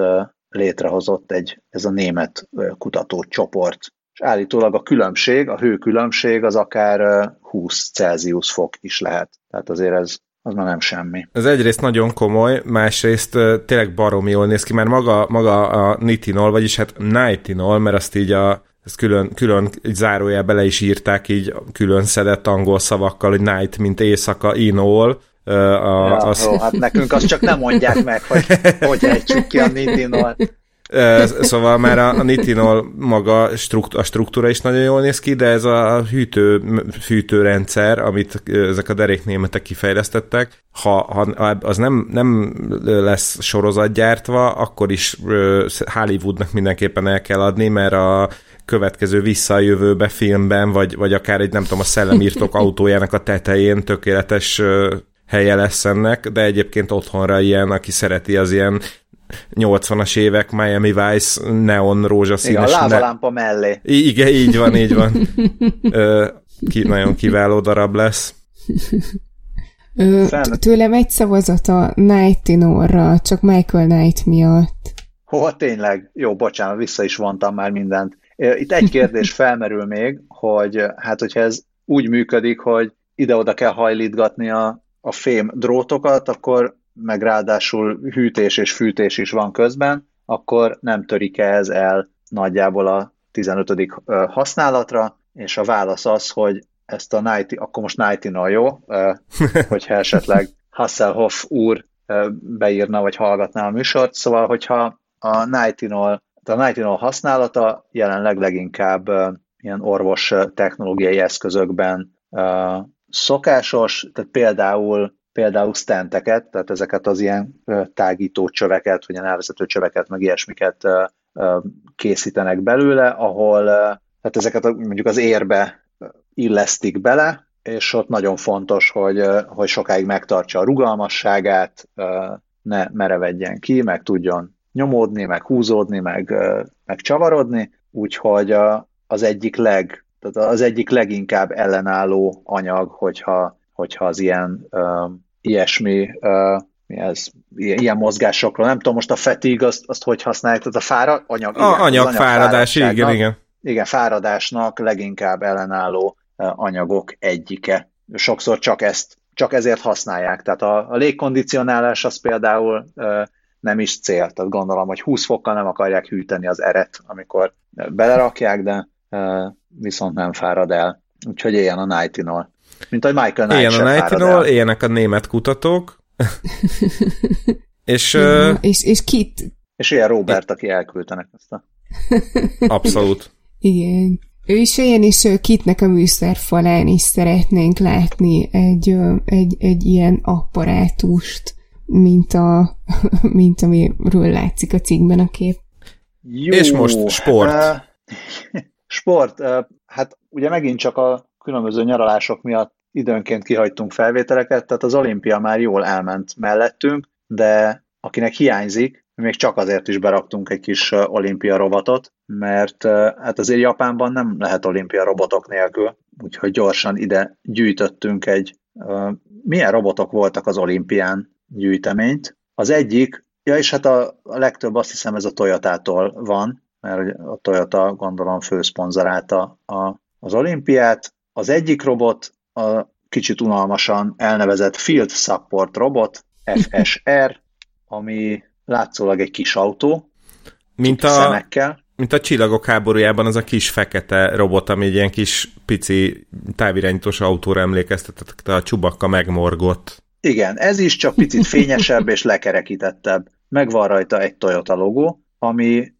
létrehozott egy, ez a német kutatócsoport. És állítólag a különbség, a hőkülönbség az akár 20 Celsius fok is lehet. Tehát azért ez az már nem semmi. Ez egyrészt nagyon komoly, másrészt tényleg baromi jól néz ki, mert maga, maga a nitinol, vagyis hát nitinol, mert azt így a ezt külön, külön egy zárójel bele is írták így külön szedett angol szavakkal, hogy night, mint éjszaka, inol. A, ja, az... Jó, hát nekünk azt csak nem mondják meg, hogy <laughs> hogy ejtsük ki a nitinol. Szóval már a, a nitinol maga strukt, a struktúra is nagyon jól néz ki, de ez a hűtő, fűtőrendszer, amit ezek a deréknémetek kifejlesztettek, ha, ha az nem, nem lesz sorozatgyártva, akkor is Hollywoodnak mindenképpen el kell adni, mert a következő visszajövőbe filmben, vagy, vagy akár egy nem tudom, a szellemírtok autójának a tetején tökéletes helye lesz ennek, de egyébként otthonra ilyen, aki szereti az ilyen 80-as évek Miami Vice neon rózsaszínes. Igen, a lávalámpa ne... mellé. Igen, így van, így van. Ö, ki, nagyon kiváló darab lesz. Ö, tőlem egy szavazat a Nightingale-ra, csak Michael Knight miatt. Hova tényleg? Jó, bocsánat, vissza is vontam már mindent. Itt egy kérdés <laughs> felmerül még, hogy hát hogyha ez úgy működik, hogy ide-oda kell hajlítgatni a, a fém drótokat, akkor meg ráadásul hűtés és fűtés is van közben, akkor nem törik ez el nagyjából a 15. használatra, és a válasz az, hogy ezt a Nighty, akkor most Nighty-nal jó, <laughs> hogyha esetleg Hasselhoff úr beírna, vagy hallgatná a műsort, szóval hogyha a Nighty-nal, a nighty használata jelenleg leginkább ilyen orvos technológiai eszközökben szokásos, tehát például például stenteket, tehát ezeket az ilyen tágító csöveket, vagy ilyen elvezető csöveket, meg ilyesmiket készítenek belőle, ahol tehát ezeket mondjuk az érbe illesztik bele, és ott nagyon fontos, hogy, hogy sokáig megtartsa a rugalmasságát, ne merevedjen ki, meg tudjon nyomódni, meg húzódni, meg, meg csavarodni, úgyhogy az egyik leg, tehát az egyik leginkább ellenálló anyag, hogyha, hogyha az ilyen ilyesmi, uh, mi ez, ilyen mozgásokról, nem tudom, most a fetig, azt, azt hogy használják, tehát a fára, anyag, a, igen, anyagfáradás, igen, igen. Igen, fáradásnak leginkább ellenálló anyagok egyike. Sokszor csak ezt, csak ezért használják. Tehát a, a légkondicionálás az például uh, nem is cél. Tehát gondolom, hogy 20 fokkal nem akarják hűteni az eret, amikor belerakják, de uh, viszont nem fárad el. Úgyhogy ilyen a Nightinol. Mint ahogy Michael Knight Ilyen a Nightingale, éljenek a német kutatók. és, uh, és, és kit? És ilyen Robert, aki elküldtenek ezt a... Abszolút. Igen. Ő is olyan, és Kitnek a műszerfalán is szeretnénk látni egy, egy, egy ilyen apparátust, mint, a, <laughs> mint amiről látszik a cikkben a kép. Jó, és most sport. Uh, <laughs> sport. Uh, hát ugye megint csak a különböző nyaralások miatt időnként kihagytunk felvételeket, tehát az olimpia már jól elment mellettünk, de akinek hiányzik, még csak azért is beraktunk egy kis olimpia robotot, mert hát azért Japánban nem lehet olimpia robotok nélkül, úgyhogy gyorsan ide gyűjtöttünk egy, milyen robotok voltak az olimpián gyűjteményt. Az egyik, ja és hát a, a legtöbb azt hiszem ez a Toyotától van, mert a Toyota gondolom főszponzorálta a, az olimpiát, az egyik robot a kicsit unalmasan elnevezett Field Support Robot, FSR, ami látszólag egy kis autó, mint a, szemekkel. Mint a csillagok háborújában az a kis fekete robot, ami egy ilyen kis pici távirányítós autóra emlékeztetett, a csubakka megmorgott. Igen, ez is csak picit <laughs> fényesebb és lekerekítettebb. Meg van rajta egy Toyota logó, ami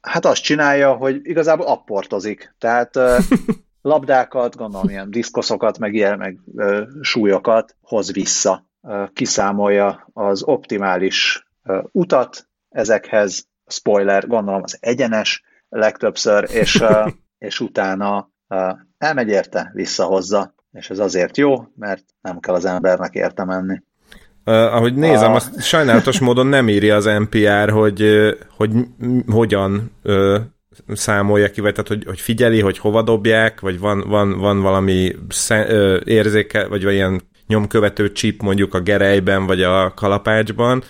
hát azt csinálja, hogy igazából apportozik. Tehát <laughs> labdákat, gondolom ilyen diszkoszokat, meg ilyen, meg ö, súlyokat hoz vissza. Ö, kiszámolja az optimális ö, utat ezekhez, spoiler, gondolom az egyenes legtöbbször, és, ö, <laughs> és utána ö, elmegy érte, visszahozza, és ez azért jó, mert nem kell az embernek érte menni. Uh, ahogy nézem, a... azt sajnálatos módon nem írja az NPR, hogy, hogy hogyan uh, számolja ki, vagy tehát, hogy, hogy figyeli, hogy hova dobják, vagy van, van, van valami szem, ö, érzéke, vagy ilyen nyomkövető chip mondjuk a gerejben, vagy a kalapácsban,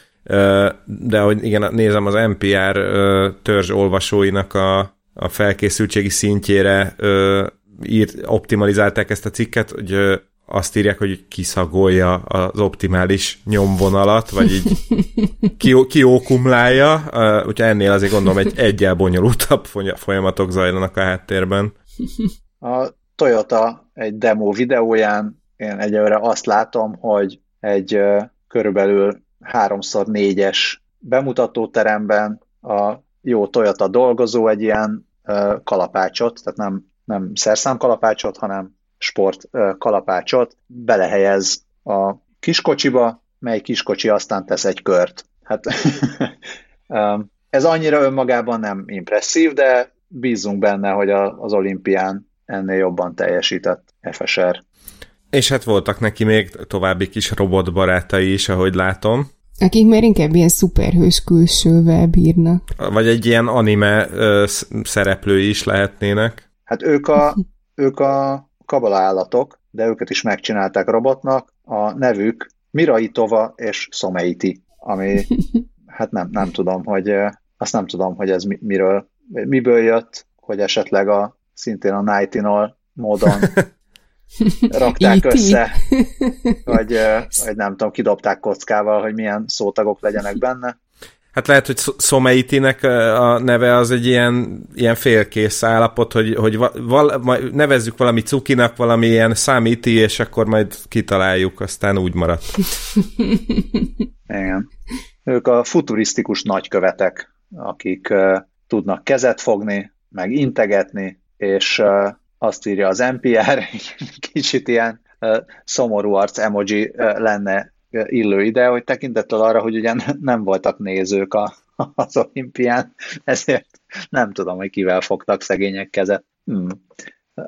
de hogy igen, nézem az NPR ö, törzs olvasóinak a, a felkészültségi szintjére írt, optimalizálták ezt a cikket, hogy azt írják, hogy kiszagolja az optimális nyomvonalat, vagy így <laughs> ki, kiókumlálja, úgyhogy ennél azért gondolom egy egyel bonyolultabb folyamatok zajlanak a háttérben. A Toyota egy demo videóján én egyelőre azt látom, hogy egy körülbelül 3x4-es bemutatóteremben a jó Toyota dolgozó egy ilyen kalapácsot, tehát nem, nem szerszámkalapácsot, hanem sport kalapácsot belehelyez a kiskocsiba, mely kiskocsi aztán tesz egy kört. Hát <laughs> ez annyira önmagában nem impresszív, de bízunk benne, hogy az olimpián ennél jobban teljesített FSR. És hát voltak neki még további kis robotbarátai is, ahogy látom. Akik már inkább ilyen szuperhős külsővel bírnak. Vagy egy ilyen anime ö, szereplő is lehetnének. Hát ők a, <laughs> ők a kabala állatok, de őket is megcsinálták robotnak. A nevük Miraitova és Someiti, ami <laughs> hát nem, nem tudom, hogy azt nem tudom, hogy ez miről, miből jött, hogy esetleg a szintén a Nightinol módon <laughs> rakták össze, <laughs> vagy, vagy nem tudom, kidobták kockával, hogy milyen szótagok legyenek benne. Hát lehet, hogy Szomeitinek a neve az egy ilyen, ilyen félkész állapot, hogy, hogy val, majd nevezzük valami cukinak, valami ilyen számíti, és akkor majd kitaláljuk, aztán úgy maradt. Igen. Ők a futurisztikus nagykövetek, akik uh, tudnak kezet fogni, meg integetni, és uh, azt írja az NPR, <laughs> kicsit ilyen uh, szomorú arc emoji uh, lenne illő ide, hogy tekintettel arra, hogy ugye nem voltak nézők a, az olimpián, ezért nem tudom, hogy kivel fogtak szegények kezet. Hmm.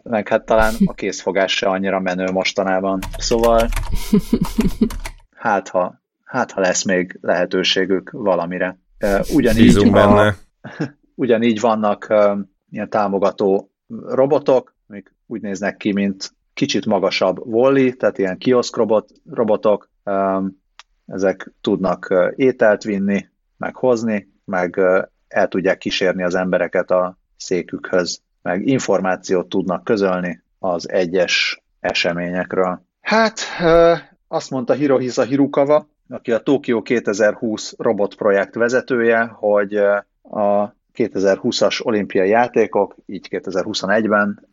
Meg hát talán a készfogás se annyira menő mostanában. Szóval hát ha, hát ha lesz még lehetőségük valamire. Ugyanígy, a, <laughs> ugyanígy vannak ilyen támogató robotok, amik úgy néznek ki, mint kicsit magasabb Wally, tehát ilyen kioszk robot, robotok, ezek tudnak ételt vinni, meg hozni, meg el tudják kísérni az embereket a székükhöz, meg információt tudnak közölni az egyes eseményekről. Hát, azt mondta Hirohisa Hirukawa, aki a Tokyo 2020 robotprojekt vezetője, hogy a 2020-as olimpiai játékok, így 2021-ben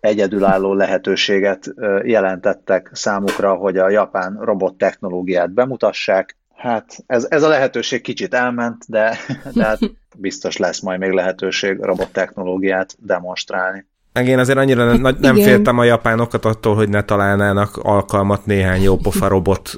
egyedülálló lehetőséget jelentettek számukra, hogy a japán robot technológiát bemutassák. Hát ez, ez a lehetőség kicsit elment, de, de hát biztos lesz majd még lehetőség robot technológiát demonstrálni. Meg én azért annyira nem, nem féltem a japánokat attól, hogy ne találnának alkalmat néhány jópofa robot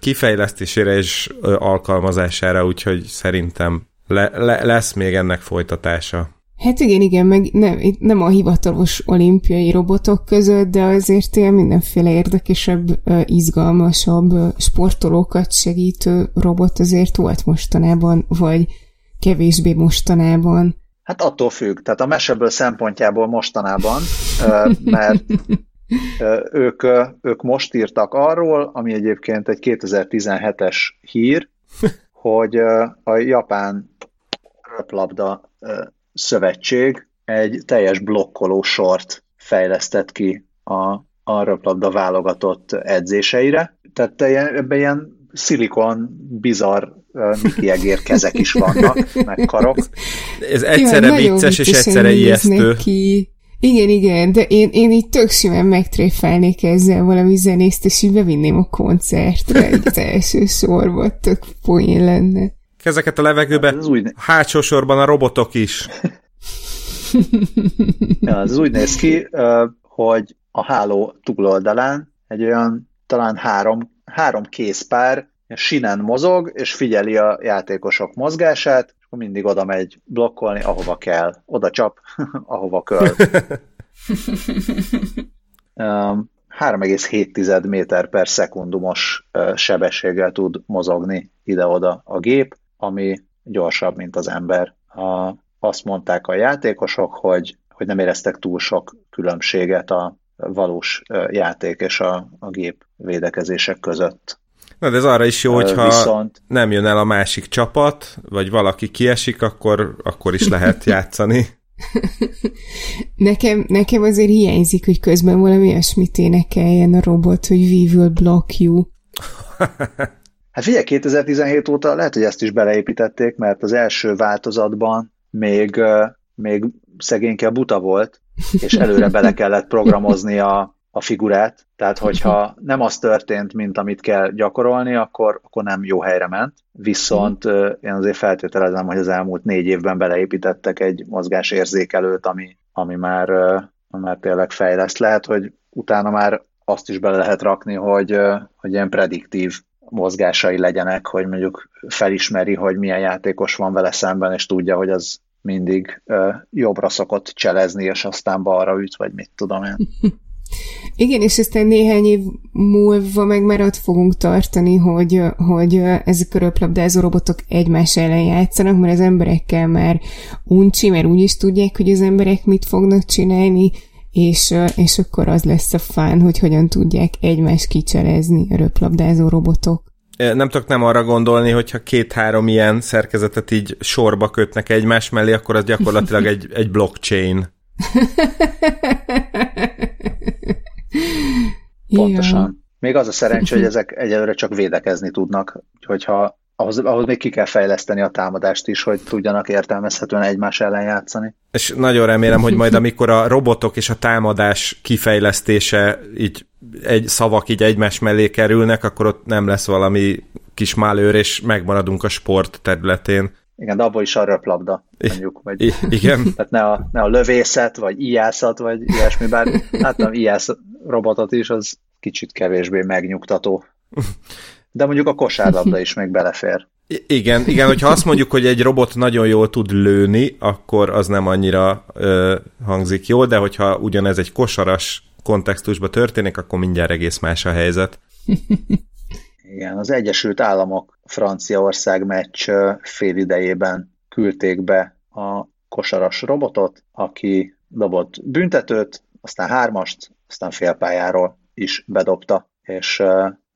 kifejlesztésére és alkalmazására, úgyhogy szerintem le, le, lesz még ennek folytatása. Hát igen, igen, meg nem, nem a hivatalos olimpiai robotok között, de azért ilyen mindenféle érdekesebb, izgalmasabb sportolókat segítő robot azért volt mostanában, vagy kevésbé mostanában. Hát attól függ. Tehát a meseből szempontjából mostanában, mert ők, ők most írtak arról, ami egyébként egy 2017-es hír, hogy a japán röplabda szövetség egy teljes blokkoló sort fejlesztett ki a, a röplabda válogatott edzéseire. Tehát ebben ilyen szilikon, bizarr Miki Egér kezek is vannak, meg karok. Ez egyszerre ja, vicces és egyszerre ijesztő. Ki. Igen, igen, de én, én így tök simán megtréfelnék ezzel valami zenészt, és így bevinném a koncertre, <laughs> az első sorba, tök poén lenne. Kezeket a levegőbe, hát új... hátsó sorban a robotok is. ja, ez úgy néz ki, hogy a háló túloldalán egy olyan talán három, három kézpár sinen mozog, és figyeli a játékosok mozgását, és akkor mindig oda megy blokkolni, ahova kell. Oda csap, <laughs> ahova kell. <laughs> 3,7 méter per szekundumos sebességgel tud mozogni ide-oda a gép, ami gyorsabb, mint az ember. Azt mondták a játékosok, hogy, hogy nem éreztek túl sok különbséget a valós játék és a, a gép védekezések között. Na, de ez arra is jó, hogyha Viszont... nem jön el a másik csapat, vagy valaki kiesik, akkor, akkor is lehet <laughs> játszani. nekem, nekem azért hiányzik, hogy közben valami ilyesmit énekeljen a robot, hogy we will block you. <laughs> hát figyelj, 2017 óta lehet, hogy ezt is beleépítették, mert az első változatban még, még szegényke buta volt, és előre bele kellett programozni a, a figurát, tehát hogyha nem az történt, mint amit kell gyakorolni, akkor, akkor nem jó helyre ment. Viszont én azért feltételezem, hogy az elmúlt négy évben beleépítettek egy mozgásérzékelőt, ami, ami már, már tényleg fejleszt. Lehet, hogy utána már azt is bele lehet rakni, hogy, hogy ilyen prediktív mozgásai legyenek, hogy mondjuk felismeri, hogy milyen játékos van vele szemben, és tudja, hogy az mindig jobbra szokott cselezni, és aztán balra üt, vagy mit tudom én. <laughs> Igen, és aztán néhány év múlva meg már ott fogunk tartani, hogy, hogy ezek a röplabdázó robotok egymás ellen játszanak, mert az emberekkel már uncsi, mert úgy is tudják, hogy az emberek mit fognak csinálni, és, és akkor az lesz a fán, hogy hogyan tudják egymást kicselezni a röplabdázó robotok. Nem tudok nem arra gondolni, hogyha két-három ilyen szerkezetet így sorba kötnek egymás mellé, akkor az gyakorlatilag egy, <laughs> egy blockchain. <laughs> Pontosan. Még az a szerencsé, hogy <laughs> ezek egyelőre csak védekezni tudnak, hogyha ahhoz, ahhoz még ki kell fejleszteni a támadást is, hogy tudjanak értelmezhetően egymás ellen játszani. És nagyon remélem, hogy majd amikor a robotok és a támadás kifejlesztése így egy szavak így egymás mellé kerülnek, akkor ott nem lesz valami kis málőr, és megmaradunk a sport területén. Igen, de abból is a röplabda, mondjuk. Vagy, I- igen. <laughs> Tehát ne a, ne a lövészet, vagy ijászat, vagy ilyesmi, bár láttam ijász robotot is, az kicsit kevésbé megnyugtató. <laughs> De mondjuk a kosárlabda is még belefér. <laughs> Igen, igen, hogyha azt mondjuk, hogy egy robot nagyon jól tud lőni, akkor az nem annyira ö, hangzik jól, de hogyha ugyanez egy kosaras kontextusban történik, akkor mindjárt egész más a helyzet. <laughs> Igen, az Egyesült Államok Franciaország meccs fél idejében küldték be a kosaras robotot, aki dobott büntetőt, aztán hármast, aztán félpályáról is bedobta, és,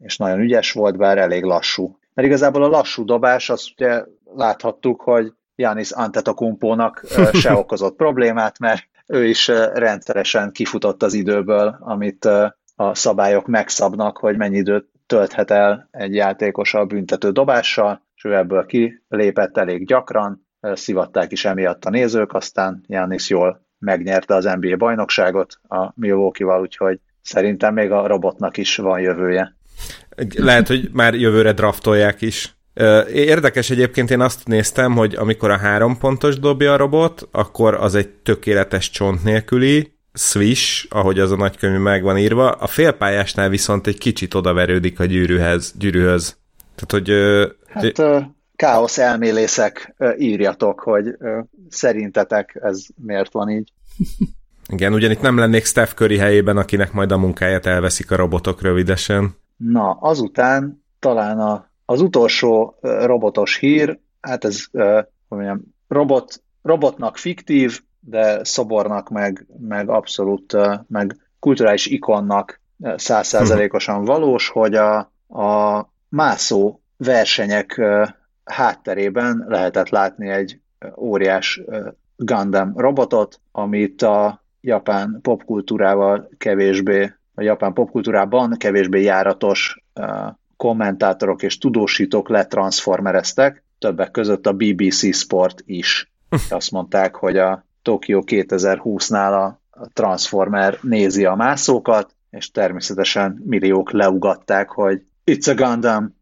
és nagyon ügyes volt, bár elég lassú. Mert igazából a lassú dobás, azt ugye láthattuk, hogy Janis Antetokumpónak <laughs> se okozott problémát, mert ő is rendszeresen kifutott az időből, amit a szabályok megszabnak, hogy mennyi időt tölthet el egy játékos a büntető dobással, és ő ebből kilépett elég gyakran, szivatták is emiatt a nézők, aztán Janis jól megnyerte az NBA bajnokságot a Milwaukee-val, úgyhogy szerintem még a robotnak is van jövője. Lehet, hogy már jövőre draftolják is. Érdekes egyébként, én azt néztem, hogy amikor a három pontos dobja a robot, akkor az egy tökéletes csont nélküli, swish, ahogy az a nagykönyv meg van írva, a félpályásnál viszont egy kicsit odaverődik a gyűrűhez, gyűrűhöz. Tehát, hogy... Hát káosz elmélészek, írjatok, hogy szerintetek ez miért van így. Igen, ugyan itt nem lennék Steph Curry helyében, akinek majd a munkáját elveszik a robotok rövidesen. Na, azután talán a, az utolsó robotos hír, hát ez, hogy mondjam, robot, robotnak fiktív, de szobornak meg, meg abszolút, meg kulturális ikonnak százszázalékosan valós, hogy a, a mászó versenyek hátterében lehetett látni egy óriás Gundam robotot, amit a japán popkultúrával kevésbé, a japán popkultúrában kevésbé járatos kommentátorok és tudósítók letranszformereztek, többek között a BBC Sport is. Azt mondták, hogy a Tokyo 2020-nál a Transformer nézi a mászókat, és természetesen milliók leugatták, hogy It's a Gundam,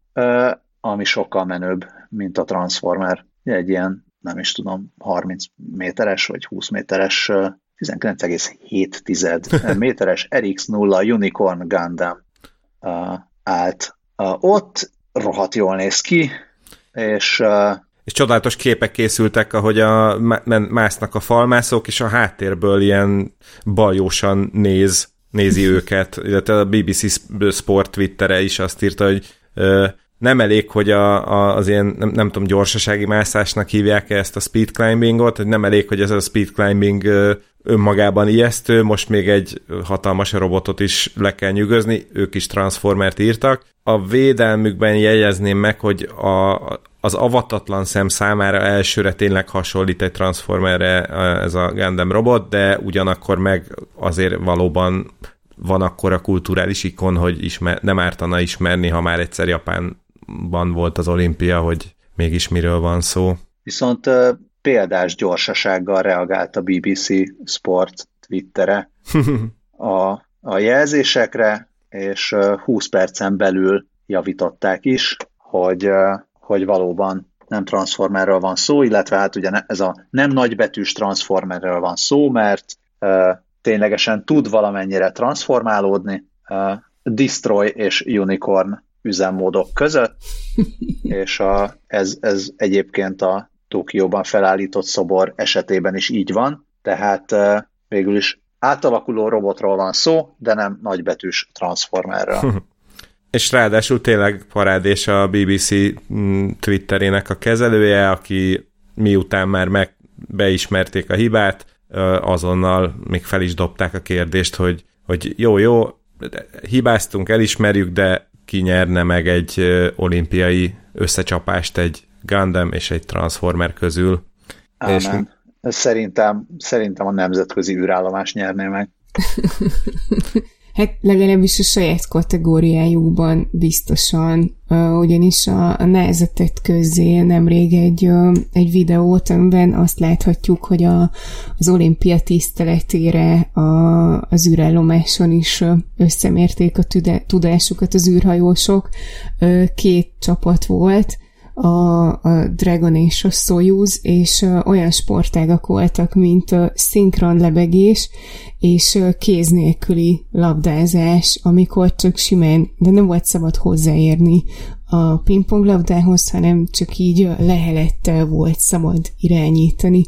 ami sokkal menőbb, mint a Transformer. Egy ilyen, nem is tudom, 30 méteres vagy 20 méteres, 19,7 méteres RX-0 Unicorn Gundam állt ott, rohadt jól néz ki, és és csodálatos képek készültek, ahogy a, másznak a falmászók, és a háttérből ilyen bajósan néz, nézi őket. Illetve a BBC Sport Twittere is azt írta, hogy nem elég, hogy a, a, az ilyen, nem, nem tudom, gyorsasági mászásnak hívják -e ezt a speed climbingot, hogy nem elég, hogy ez a speed climbing ö, önmagában ijesztő, most még egy hatalmas robotot is le kell nyűgözni, ők is Transformert írtak. A védelmükben jegyezném meg, hogy a, az avatatlan szem számára elsőre tényleg hasonlít egy Transformerre ez a Gundam robot, de ugyanakkor meg azért valóban van akkor a kulturális ikon, hogy ismer, nem ártana ismerni, ha már egyszer Japánban volt az olimpia, hogy mégis miről van szó. Viszont példás gyorsasággal reagált a BBC Sport Twittere <laughs> a, a jelzésekre, és 20 percen belül javították is, hogy hogy valóban nem Transformerről van szó, illetve hát ugye ez a nem nagybetűs Transformerről van szó, mert uh, ténylegesen tud valamennyire transformálódni uh, Destroy és Unicorn üzemmódok között, <laughs> és a, ez, ez egyébként a Tokióban felállított szobor esetében is így van, tehát végül is átalakuló robotról van szó, de nem nagybetűs transformerről. <laughs> És ráadásul tényleg parádés a BBC mm, Twitterének a kezelője, aki miután már meg beismerték a hibát, azonnal még fel is dobták a kérdést, hogy, hogy jó, jó, hibáztunk, elismerjük, de ki nyerne meg egy olimpiai összecsapást egy Gundam és egy Transformer közül. Ámen. És... Szerintem, szerintem a nemzetközi űrállomás nyerné meg. <laughs> Hát legalábbis a saját kategóriájukban biztosan, ugyanis a, a nehezetett közzé nemrég egy, egy videót, amiben azt láthatjuk, hogy a, az olimpia tiszteletére a, az űrállomáson is összemérték a tüde, tudásukat az űrhajósok. Két csapat volt, a, a Dragon és a Soyuz, és olyan sportágak voltak, mint szinkron lebegés, és kéz nélküli labdázás, amikor csak simán, de nem volt szabad hozzáérni a pingponglabdához, hanem csak így lehelettel volt szabad irányítani,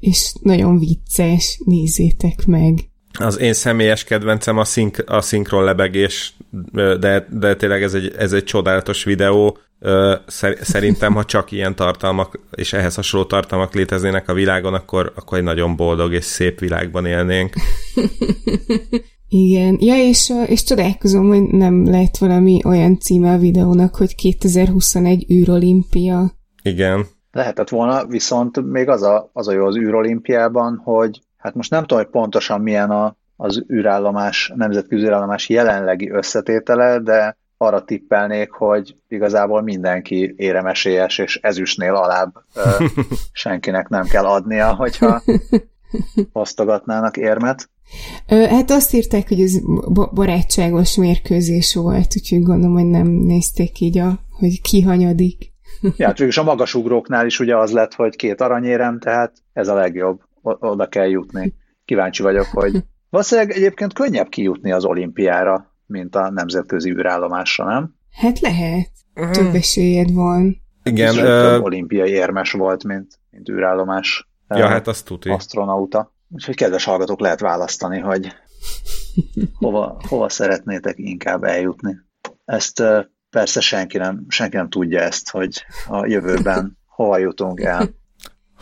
és nagyon vicces, nézzétek meg. Az én személyes kedvencem a, szink, a szinkron lebegés, de, de tényleg ez egy, ez egy csodálatos videó. Szerintem, ha csak ilyen tartalmak és ehhez hasonló tartalmak léteznének a világon, akkor, akkor egy nagyon boldog és szép világban élnénk. Igen, ja, és, és csodálkozom, hogy nem lett valami olyan címe a videónak, hogy 2021 űrolimpia. Igen. Lehetett volna, viszont még az a, az a jó az űrolimpiában, hogy hát most nem tudom, hogy pontosan milyen a, az űrállomás, a nemzetközi űrállomás jelenlegi összetétele, de arra tippelnék, hogy igazából mindenki éremesélyes, és ezüstnél alább ö, <laughs> senkinek nem kell adnia, hogyha <laughs> osztogatnának érmet. Hát azt írták, hogy ez barátságos mérkőzés volt, úgyhogy gondolom, hogy nem nézték így, a, hogy ki hanyadik. Ja, csak is a magasugróknál is ugye az lett, hogy két aranyérem, tehát ez a legjobb, oda kell jutni. Kíváncsi vagyok, hogy valószínűleg egyébként könnyebb kijutni az olimpiára, mint a nemzetközi űrállomásra, nem? Hát lehet. Több esélyed van. Igen. Több olimpiai érmes volt, mint, mint űrállomás ja, hát azt tudja. astronauta. Úgyhogy kedves hallgatók, lehet választani, hogy <laughs> hova, hova szeretnétek inkább eljutni. Ezt persze senki nem, senki nem tudja ezt, hogy a jövőben hova jutunk el.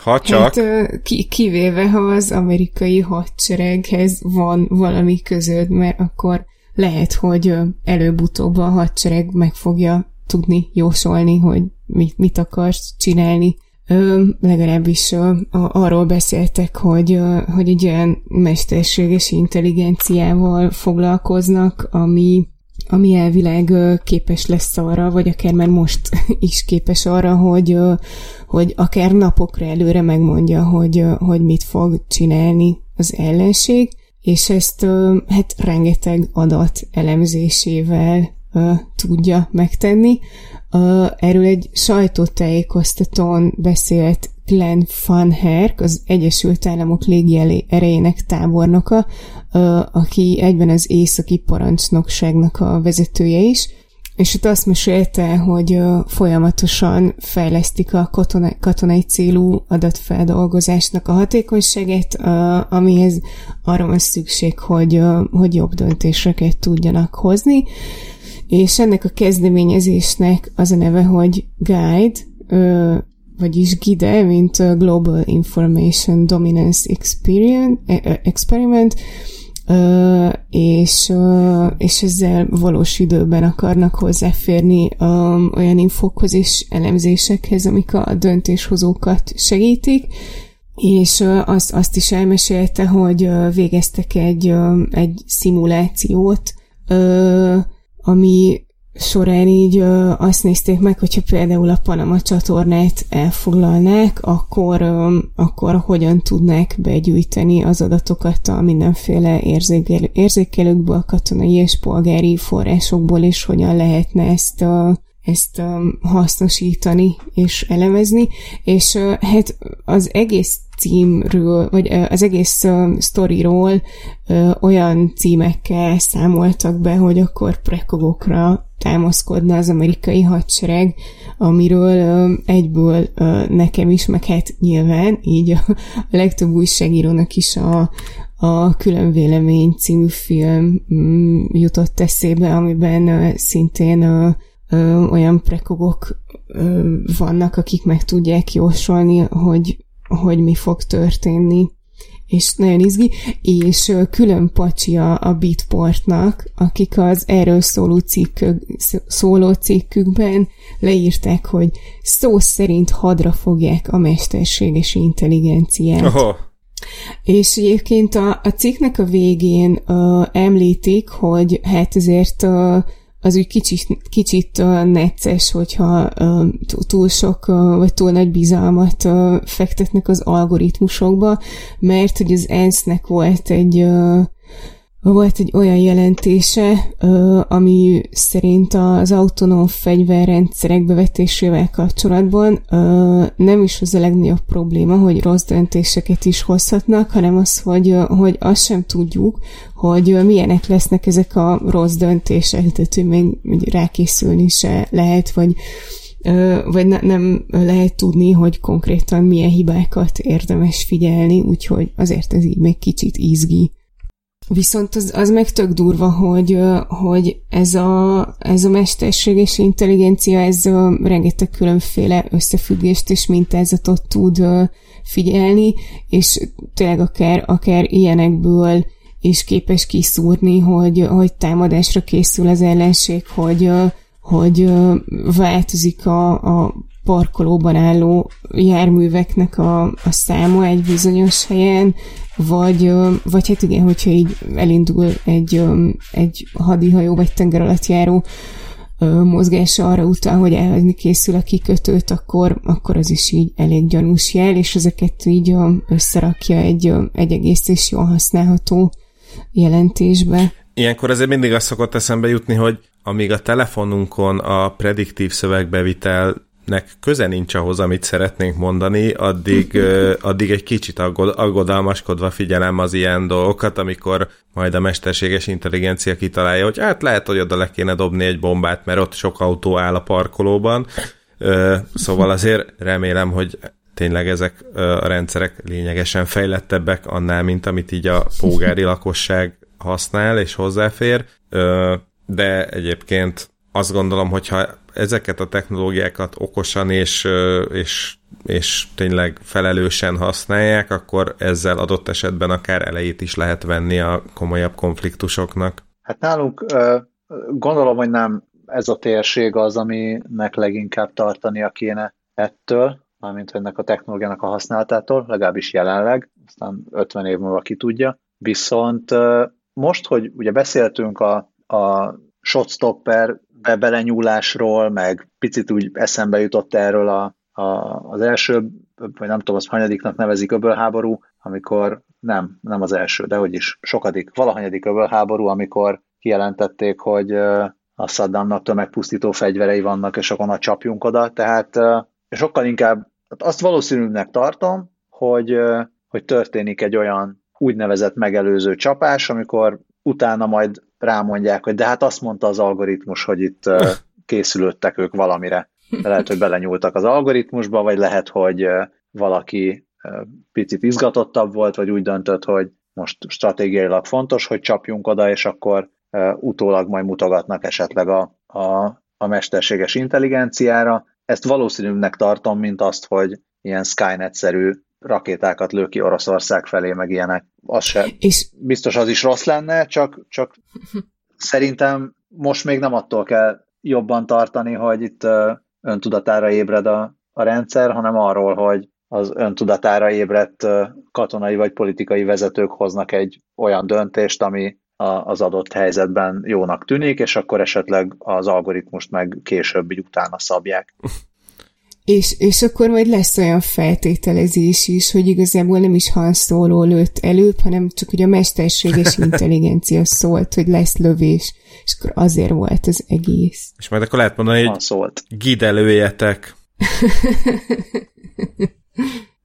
Ha csak... Hát, kivéve, ha az amerikai hadsereghez van valami közöd, mert akkor lehet, hogy előbb-utóbb a hadsereg meg fogja tudni jósolni, hogy mit, mit akarsz csinálni. Ö, legalábbis ö, arról beszéltek, hogy, ö, hogy egy olyan mesterséges intelligenciával foglalkoznak, ami, ami elvileg képes lesz arra, vagy akár már most <laughs> is képes arra, hogy, hogy akár napokra előre megmondja, hogy, hogy mit fog csinálni az ellenség, és ezt hát rengeteg adat elemzésével tudja megtenni, erről egy sajtótájékoztatón beszélt Glenn Van Herk, az Egyesült Államok légi erejének tábornoka, aki egyben az északi parancsnokságnak a vezetője is, és ott azt mesélte, hogy folyamatosan fejlesztik a katonai, katonai célú adatfeldolgozásnak a hatékonyságát, amihez arra van szükség, hogy, hogy jobb döntéseket tudjanak hozni és ennek a kezdeményezésnek az a neve, hogy Guide, ö, vagyis GIDE, mint Global Information Dominance Experience, Experiment, ö, és, és ezzel valós időben akarnak hozzáférni olyan infokhoz és elemzésekhez, amik a döntéshozókat segítik, és azt, azt is elmesélte, hogy végeztek egy, egy szimulációt, ami során így ö, azt nézték meg, hogyha például a Panama csatornát elfoglalnák, akkor, ö, akkor hogyan tudnák begyűjteni az adatokat a mindenféle érzékelő, érzékelőkből, katonai és polgári forrásokból, és hogyan lehetne ezt a ezt um, hasznosítani és elemezni, és uh, hát az egész címről, vagy az egész uh, sztoriról olyan címekkel számoltak be, hogy akkor prekogokra támaszkodna az amerikai hadsereg, amiről egyből nekem is, meg hát nyilván így a, a legtöbb újságírónak is a, a Külön Vélemény című film mm, jutott eszébe, amiben szintén olyan prekogok vannak, akik meg tudják jósolni, hogy, hogy mi fog történni és nagyon izgi, és külön pacsi a, a Beatportnak, akik az erről szóló, cikkök, szóló cikkükben leírták, hogy szó szerint hadra fogják a mesterséges intelligenciát. Aha. És egyébként a, a cikknek a végén uh, említik, hogy hát ezért uh, az úgy kicsit, kicsit necces, hogyha túl sok, vagy túl nagy bizalmat fektetnek az algoritmusokba, mert hogy az ENSZ-nek volt egy volt egy olyan jelentése, ami szerint az autonóm fegyverrendszerek bevetésével kapcsolatban nem is az a legnagyobb probléma, hogy rossz döntéseket is hozhatnak, hanem az, hogy, hogy azt sem tudjuk, hogy milyenek lesznek ezek a rossz döntések, tehát hogy még rákészülni se lehet, vagy vagy ne, nem lehet tudni, hogy konkrétan milyen hibákat érdemes figyelni, úgyhogy azért ez így még kicsit izgi. Viszont az, az meg tök durva, hogy, hogy ez, a, ez a mesterséges intelligencia, ez rengeteg különféle összefüggést és mintázatot tud figyelni, és tényleg akár, akár ilyenekből is képes kiszúrni, hogy, hogy támadásra készül az ellenség, hogy, hogy változik a, a parkolóban álló járműveknek a, a száma egy bizonyos helyen, vagy, vagy hát igen, hogyha így elindul egy, egy hadihajó vagy tenger alatt járó mozgása arra utal, hogy elhagyni készül a kikötőt, akkor, akkor az is így elég gyanús jel, és ezeket így összerakja egy, egy egész és jól használható jelentésbe. Ilyenkor azért mindig azt szokott eszembe jutni, hogy amíg a telefonunkon a prediktív szövegbevitel nek köze nincs ahhoz, amit szeretnénk mondani, addig, addig egy kicsit aggodalmaskodva figyelem az ilyen dolgokat, amikor majd a mesterséges intelligencia kitalálja, hogy hát lehet, hogy oda le kéne dobni egy bombát, mert ott sok autó áll a parkolóban. Szóval azért remélem, hogy tényleg ezek a rendszerek lényegesen fejlettebbek annál, mint amit így a pógári lakosság használ és hozzáfér, de egyébként azt gondolom, hogyha ezeket a technológiákat okosan és, és, és tényleg felelősen használják, akkor ezzel adott esetben akár elejét is lehet venni a komolyabb konfliktusoknak. Hát nálunk gondolom, hogy nem ez a térség az, aminek leginkább tartania kéne ettől, mármint ennek a technológiának a használatától, legalábbis jelenleg, aztán 50 év múlva ki tudja. Viszont most, hogy ugye beszéltünk a, a shotstopper be belenyúlásról, meg picit úgy eszembe jutott erről a, a, az első, vagy nem tudom, az hanyadiknak nevezik öbölháború, amikor nem, nem az első, de hogy is sokadik, valahanyadik öbölháború, amikor kijelentették, hogy a Saddamnak tömegpusztító fegyverei vannak, és akkor na csapjunk oda, tehát sokkal inkább azt valószínűnek tartom, hogy, hogy történik egy olyan úgynevezett megelőző csapás, amikor utána majd rámondják, hogy de hát azt mondta az algoritmus, hogy itt készülődtek ők valamire. De lehet, hogy belenyúltak az algoritmusba, vagy lehet, hogy valaki picit izgatottabb volt, vagy úgy döntött, hogy most stratégiailag fontos, hogy csapjunk oda, és akkor utólag majd mutogatnak esetleg a, a, a mesterséges intelligenciára. Ezt valószínűnek tartom, mint azt, hogy ilyen Skynet-szerű rakétákat lő ki Oroszország felé, meg ilyenek. Az se, és... biztos az is rossz lenne, csak, csak <laughs> szerintem most még nem attól kell jobban tartani, hogy itt öntudatára ébred a, a rendszer, hanem arról, hogy az öntudatára ébredt katonai vagy politikai vezetők hoznak egy olyan döntést, ami az adott helyzetben jónak tűnik, és akkor esetleg az algoritmust meg később így utána szabják. <laughs> És, és akkor majd lesz olyan feltételezés is, hogy igazából nem is Han Solo lőtt előbb, hanem csak hogy a mesterséges <laughs> intelligencia szólt, hogy lesz lövés, és akkor azért volt az egész. És majd akkor lehet mondani, hogy szólt. gidelőjetek. <laughs>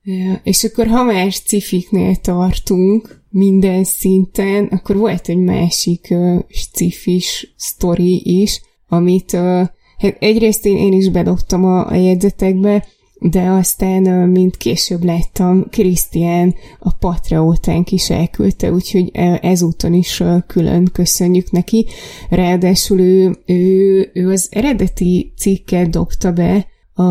ja, és akkor ha más cifiknél tartunk minden szinten, akkor volt egy másik uh, cifis sztori is, amit uh, Hát egyrészt én, én is bedobtam a, a jegyzetekbe, de aztán, mint később láttam, Krisztián a Patreótánk is elküldte, úgyhogy ezúton is külön köszönjük neki. Ráadásul ő, ő, ő az eredeti cikket dobta be a,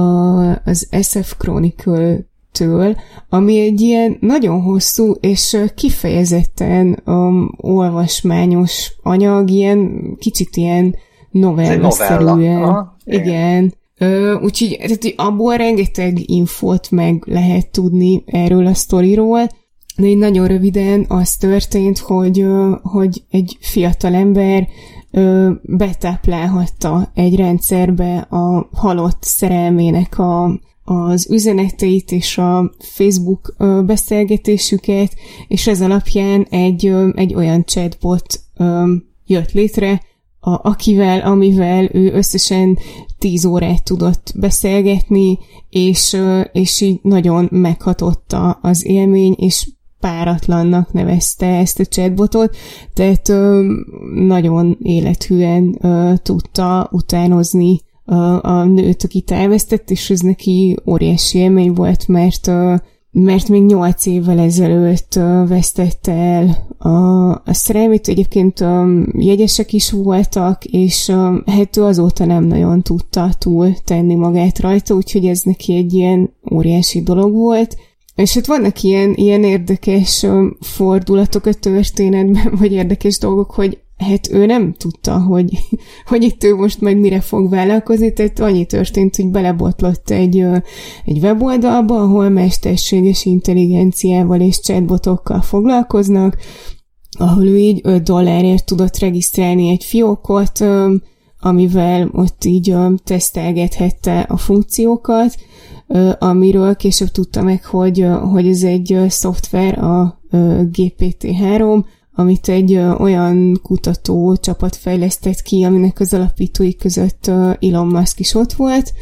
az SF Chronicle től, ami egy ilyen nagyon hosszú és kifejezetten um, olvasmányos anyag, ilyen kicsit ilyen novella-szerűen. Igen. Ö, úgyhogy tehát, abból rengeteg infót meg lehet tudni erről a sztoriról, de így nagyon röviden az történt, hogy, hogy egy fiatal ember betáplálhatta egy rendszerbe a halott szerelmének a, az üzeneteit és a Facebook beszélgetésüket, és ez alapján egy, egy olyan chatbot jött létre, a, akivel, amivel ő összesen 10 órát tudott beszélgetni, és, és így nagyon meghatotta az élmény, és páratlannak nevezte ezt a chatbotot, tehát nagyon élethűen tudta utánozni a nőt, akit elvesztett, és ez neki óriási élmény volt, mert mert még nyolc évvel ezelőtt vesztette el a, a szerelmét, egyébként jegyesek is voltak, és hát ő azóta nem nagyon tudta túl tenni magát rajta, úgyhogy ez neki egy ilyen óriási dolog volt. És hát vannak ilyen, ilyen érdekes fordulatok a történetben, <laughs> vagy érdekes dolgok, hogy hát ő nem tudta, hogy, <laughs> hogy itt ő most meg mire fog vállalkozni, tehát annyi történt, hogy belebotlott egy, egy weboldalba, ahol mesterséges intelligenciával és chatbotokkal foglalkoznak, ahol ő így 5 dollárért tudott regisztrálni egy fiókot, amivel ott így tesztelgethette a funkciókat, amiről később tudta meg, hogy, hogy ez egy szoftver, a GPT-3, amit egy olyan kutató csapat fejlesztett ki, aminek az alapítói között Elon Musk is ott volt,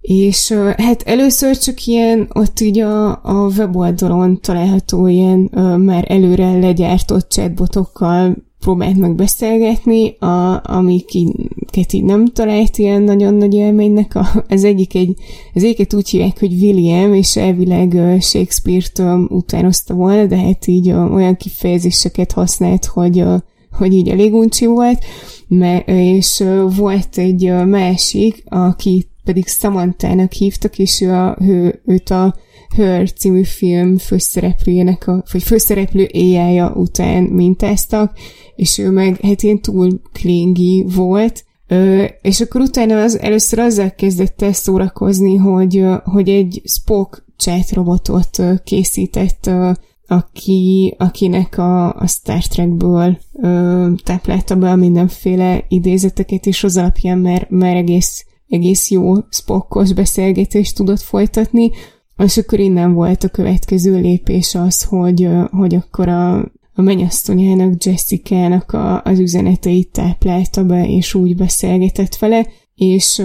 és hát először csak ilyen, ott így a, a weboldalon található ilyen már előre legyártott chatbotokkal próbált meg beszélgetni, a, amiket így nem talált ilyen nagyon nagy élménynek. A, az egyik egy, az egyiket úgy hívják, hogy William, és elvileg Shakespeare-t utánozta volna, de hát így olyan kifejezéseket használt, hogy, hogy így elég uncsi volt, és volt egy másik, aki pedig Samantha-nak hívtak, és ő a, ő, őt a Her című film főszereplőjének, a, vagy főszereplő éjjája után mintáztak, és ő meg hát ilyen túl klingi volt, Ö, és akkor utána az, először azzal kezdett el szórakozni, hogy, hogy egy Spock chat robotot készített, aki, akinek a, a Star Trekből ö, táplálta be a mindenféle idézeteket, és az alapján már, már egész, egész jó Spockos beszélgetést tudott folytatni, és akkor innen volt a következő lépés az, hogy, hogy akkor a, a mennyasszonyának, Jessica-nak a, az üzeneteit táplálta be, és úgy beszélgetett vele, és,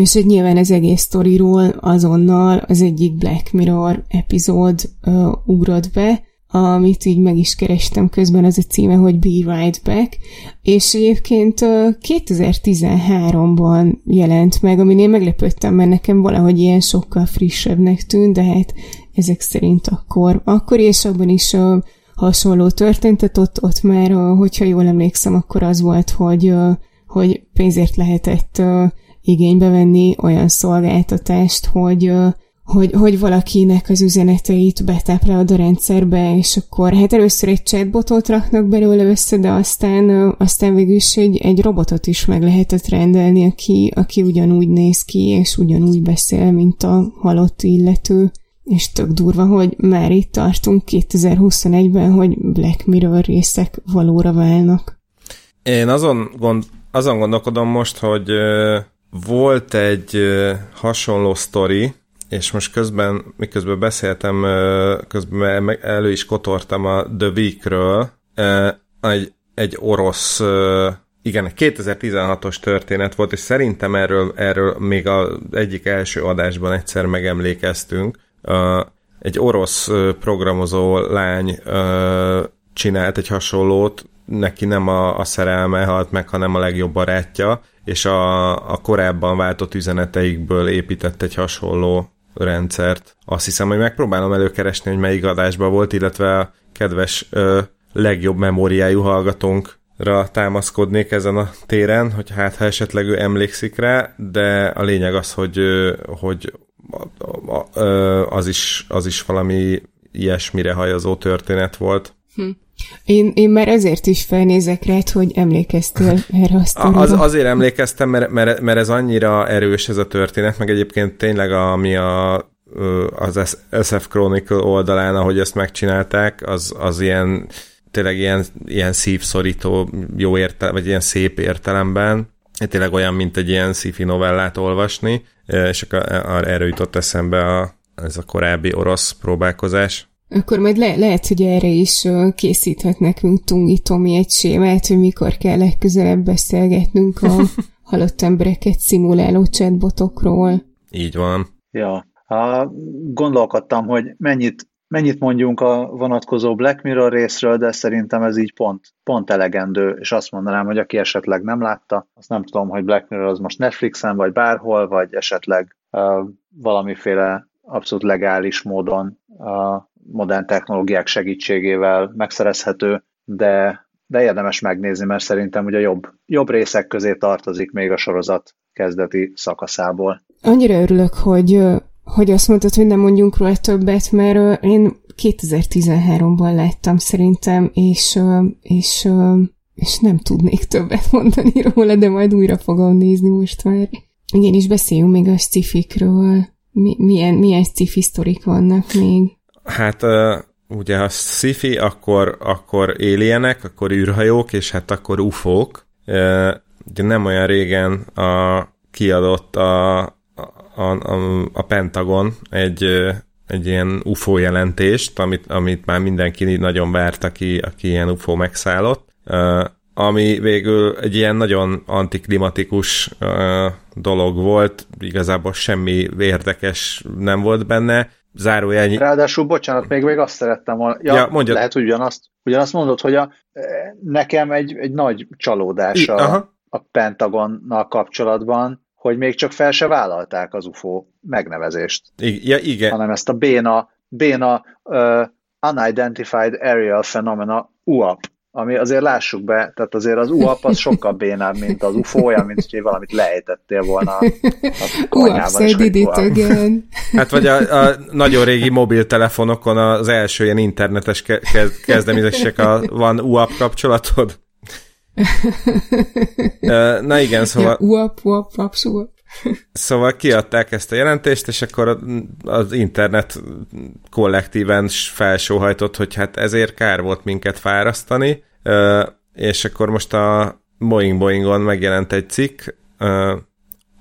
és hogy nyilván az egész sztoriról azonnal az egyik Black Mirror epizód uh, ugrott be, amit így meg is kerestem közben, az a címe, hogy Be Right Back, és egyébként 2013-ban jelent meg, amin én meglepődtem, mert nekem valahogy ilyen sokkal frissebbnek tűnt, de hát ezek szerint akkor, akkor és abban is hasonló történt, tehát ott, ott már, hogyha jól emlékszem, akkor az volt, hogy, hogy pénzért lehetett igénybe venni olyan szolgáltatást, hogy hogy, hogy valakinek az üzeneteit betáplálod a rendszerbe, és akkor hát először egy chatbotot raknak belőle össze, de aztán, aztán végül is egy, egy robotot is meg lehetett rendelni, aki, aki ugyanúgy néz ki, és ugyanúgy beszél, mint a halott illető. És tök durva, hogy már itt tartunk 2021-ben, hogy Black Mirror részek valóra válnak. Én azon, gond, azon gondolkodom most, hogy volt egy hasonló sztori, és most közben, miközben beszéltem, közben elő is kotortam a The Week-ről, egy, egy orosz, igen, 2016-os történet volt, és szerintem erről, erről még az egyik első adásban egyszer megemlékeztünk. Egy orosz programozó lány csinált egy hasonlót, neki nem a, a szerelme halt meg, hanem a legjobb barátja, és a, a korábban váltott üzeneteikből épített egy hasonló rendszert. Azt hiszem, hogy megpróbálom előkeresni, hogy melyik adásban volt, illetve a kedves ö, legjobb memóriájú hallgatónkra támaszkodnék ezen a téren, hogy hát ha esetleg ő emlékszik rá, de a lényeg az, hogy, hogy az is, az is valami ilyesmire hajazó történet volt. Hm. Én, én már ezért is felnézek rá, hogy emlékeztél erre a Az, Azért emlékeztem, mert, mert, mert ez annyira erős ez a történet, meg egyébként tényleg ami a, az SF Chronicle oldalán, ahogy ezt megcsinálták, az, az ilyen tényleg ilyen, ilyen szívszorító, jó érte, vagy ilyen szép értelemben, tényleg olyan, mint egy ilyen sci novellát olvasni, és akkor erről jutott eszembe a, ez a korábbi orosz próbálkozás. Akkor majd le- lehet, hogy erre is készíthet nekünk Tungi Tomi egy sémát, hogy mikor kell legközelebb beszélgetnünk a <laughs> halott embereket szimuláló chatbotokról. Így van. Ja, gondolkodtam, hogy mennyit, mennyit mondjunk a vonatkozó Black Mirror részről, de szerintem ez így pont, pont elegendő, és azt mondanám, hogy aki esetleg nem látta, azt nem tudom, hogy Black Mirror az most Netflixen, vagy bárhol, vagy esetleg uh, valamiféle abszolút legális módon a modern technológiák segítségével megszerezhető, de, de érdemes megnézni, mert szerintem ugye jobb, jobb részek közé tartozik még a sorozat kezdeti szakaszából. Annyira örülök, hogy, hogy azt mondtad, hogy nem mondjunk róla többet, mert én 2013-ban láttam szerintem, és, és, és nem tudnék többet mondani róla, de majd újra fogom nézni most már. Igen, és beszéljünk még a sci mi, milyen, milyen sci-fi sztorik vannak még? Hát ugye ha sci-fi, akkor, akkor éljenek, akkor űrhajók, és hát akkor ufók. Ugye nem olyan régen a, kiadott a, a, a, a Pentagon egy, egy ilyen UFO jelentést, amit, amit már mindenki nagyon várt, aki, aki ilyen UFO megszállott. Ami végül egy ilyen nagyon antiklimatikus dolog volt, igazából semmi érdekes nem volt benne, zárójelnyi. Ráadásul, bocsánat, még, még azt szerettem volna, ja, ja mondjad. lehet, ugyanazt, ugyanazt mondod, hogy a, nekem egy, egy nagy csalódás a, a Pentagonnal kapcsolatban, hogy még csak fel se vállalták az UFO megnevezést. I- ja, igen. Hanem ezt a béna, béna uh, Unidentified Aerial Phenomena UAP ami azért lássuk be, tehát azért az UAP az sokkal bénább, mint az UFO, olyan, mint hogy valamit lejtettél volna a konyhában. UAP Hát vagy a, a nagyon régi mobiltelefonokon az első ilyen internetes ke- kezdeményezések a, van UAP kapcsolatod? <laughs> Na igen, szóval... Ja, UAP, UAP, UAP, UAP. Szóval kiadták ezt a jelentést, és akkor az internet kollektíven felsóhajtott, hogy hát ezért kár volt minket fárasztani, és akkor most a Boeing Boeingon megjelent egy cikk,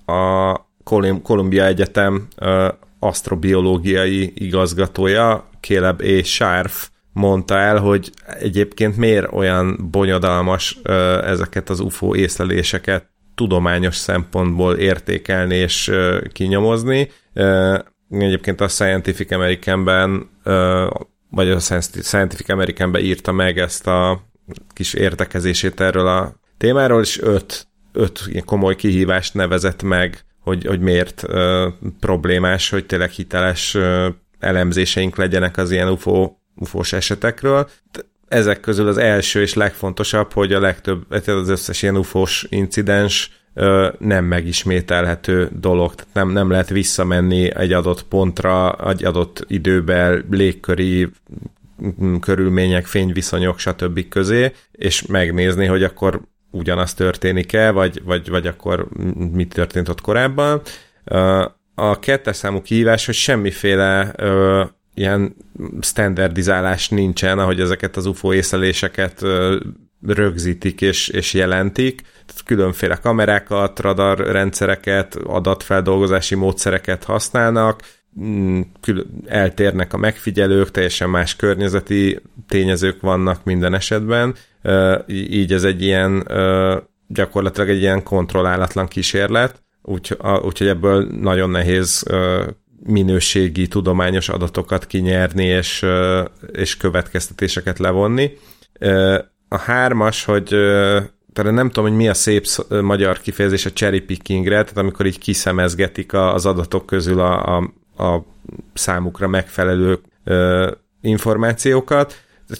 a Columbia Egyetem asztrobiológiai igazgatója, Caleb A. Sharf mondta el, hogy egyébként miért olyan bonyodalmas ezeket az UFO észleléseket tudományos szempontból értékelni és kinyomozni. Egyébként a Scientific Americanben, vagy a Scientific Americanben írta meg ezt a kis értekezését erről a témáról, és öt, öt komoly kihívást nevezett meg, hogy, hogy miért problémás, hogy tényleg hiteles elemzéseink legyenek az ilyen UFO, UFO-s esetekről ezek közül az első és legfontosabb, hogy a legtöbb, az összes ilyen ufós incidens nem megismételhető dolog, tehát nem, nem lehet visszamenni egy adott pontra, egy adott időben légköri körülmények, fényviszonyok, stb. közé, és megnézni, hogy akkor ugyanaz történik-e, vagy, vagy, vagy akkor mit történt ott korábban. A kettes számú kihívás, hogy semmiféle ilyen standardizálás nincsen, ahogy ezeket az UFO észleléseket rögzítik és, és jelentik. Különféle kamerákat, radarrendszereket, adatfeldolgozási módszereket használnak, mm, eltérnek a megfigyelők, teljesen más környezeti tényezők vannak minden esetben, így ez egy ilyen gyakorlatilag egy ilyen kontrollálatlan kísérlet, úgyhogy ebből nagyon nehéz minőségi, tudományos adatokat kinyerni és, és következtetéseket levonni. A hármas, hogy tehát nem tudom, hogy mi a szép magyar kifejezés a cherry pickingre, tehát amikor így kiszemezgetik az adatok közül a, a, a számukra megfelelő információkat,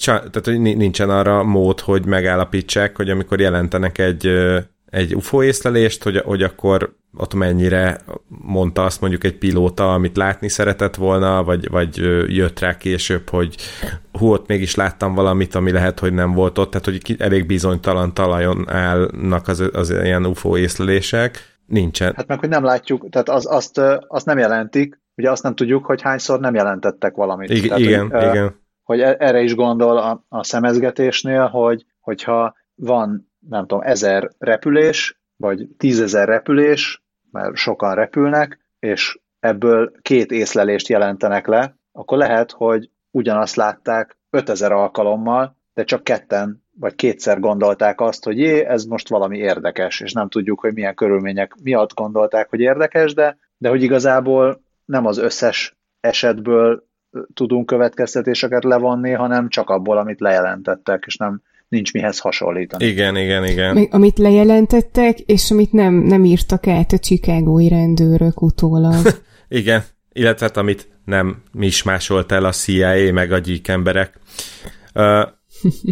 tehát hogy nincsen arra mód, hogy megállapítsák, hogy amikor jelentenek egy, egy UFO észlelést, hogy, hogy akkor ott mennyire mondta azt mondjuk egy pilóta, amit látni szeretett volna, vagy, vagy jött rá később, hogy hú, ott mégis láttam valamit, ami lehet, hogy nem volt ott, tehát hogy elég bizonytalan talajon állnak az, az ilyen UFO észlelések. Nincsen. Hát meg, hogy nem látjuk, tehát az, azt, azt nem jelentik, ugye azt nem tudjuk, hogy hányszor nem jelentettek valamit. I- tehát, igen, hogy, igen. Hogy e, erre is gondol a, a szemezgetésnél, hogy hogyha van, nem tudom, ezer repülés, vagy tízezer repülés, mert sokan repülnek, és ebből két észlelést jelentenek le, akkor lehet, hogy ugyanazt látták 5000 alkalommal, de csak ketten vagy kétszer gondolták azt, hogy jé, ez most valami érdekes, és nem tudjuk, hogy milyen körülmények miatt gondolták, hogy érdekes, de, de hogy igazából nem az összes esetből tudunk következtetéseket levonni, hanem csak abból, amit lejelentettek, és nem nincs mihez hasonlítani. Igen, igen, igen. Még amit lejelentettek, és amit nem, nem írtak át a chicagói rendőrök utólag. <laughs> igen, illetve hát, amit nem is másolt el a CIA, meg a gyík emberek. Uh,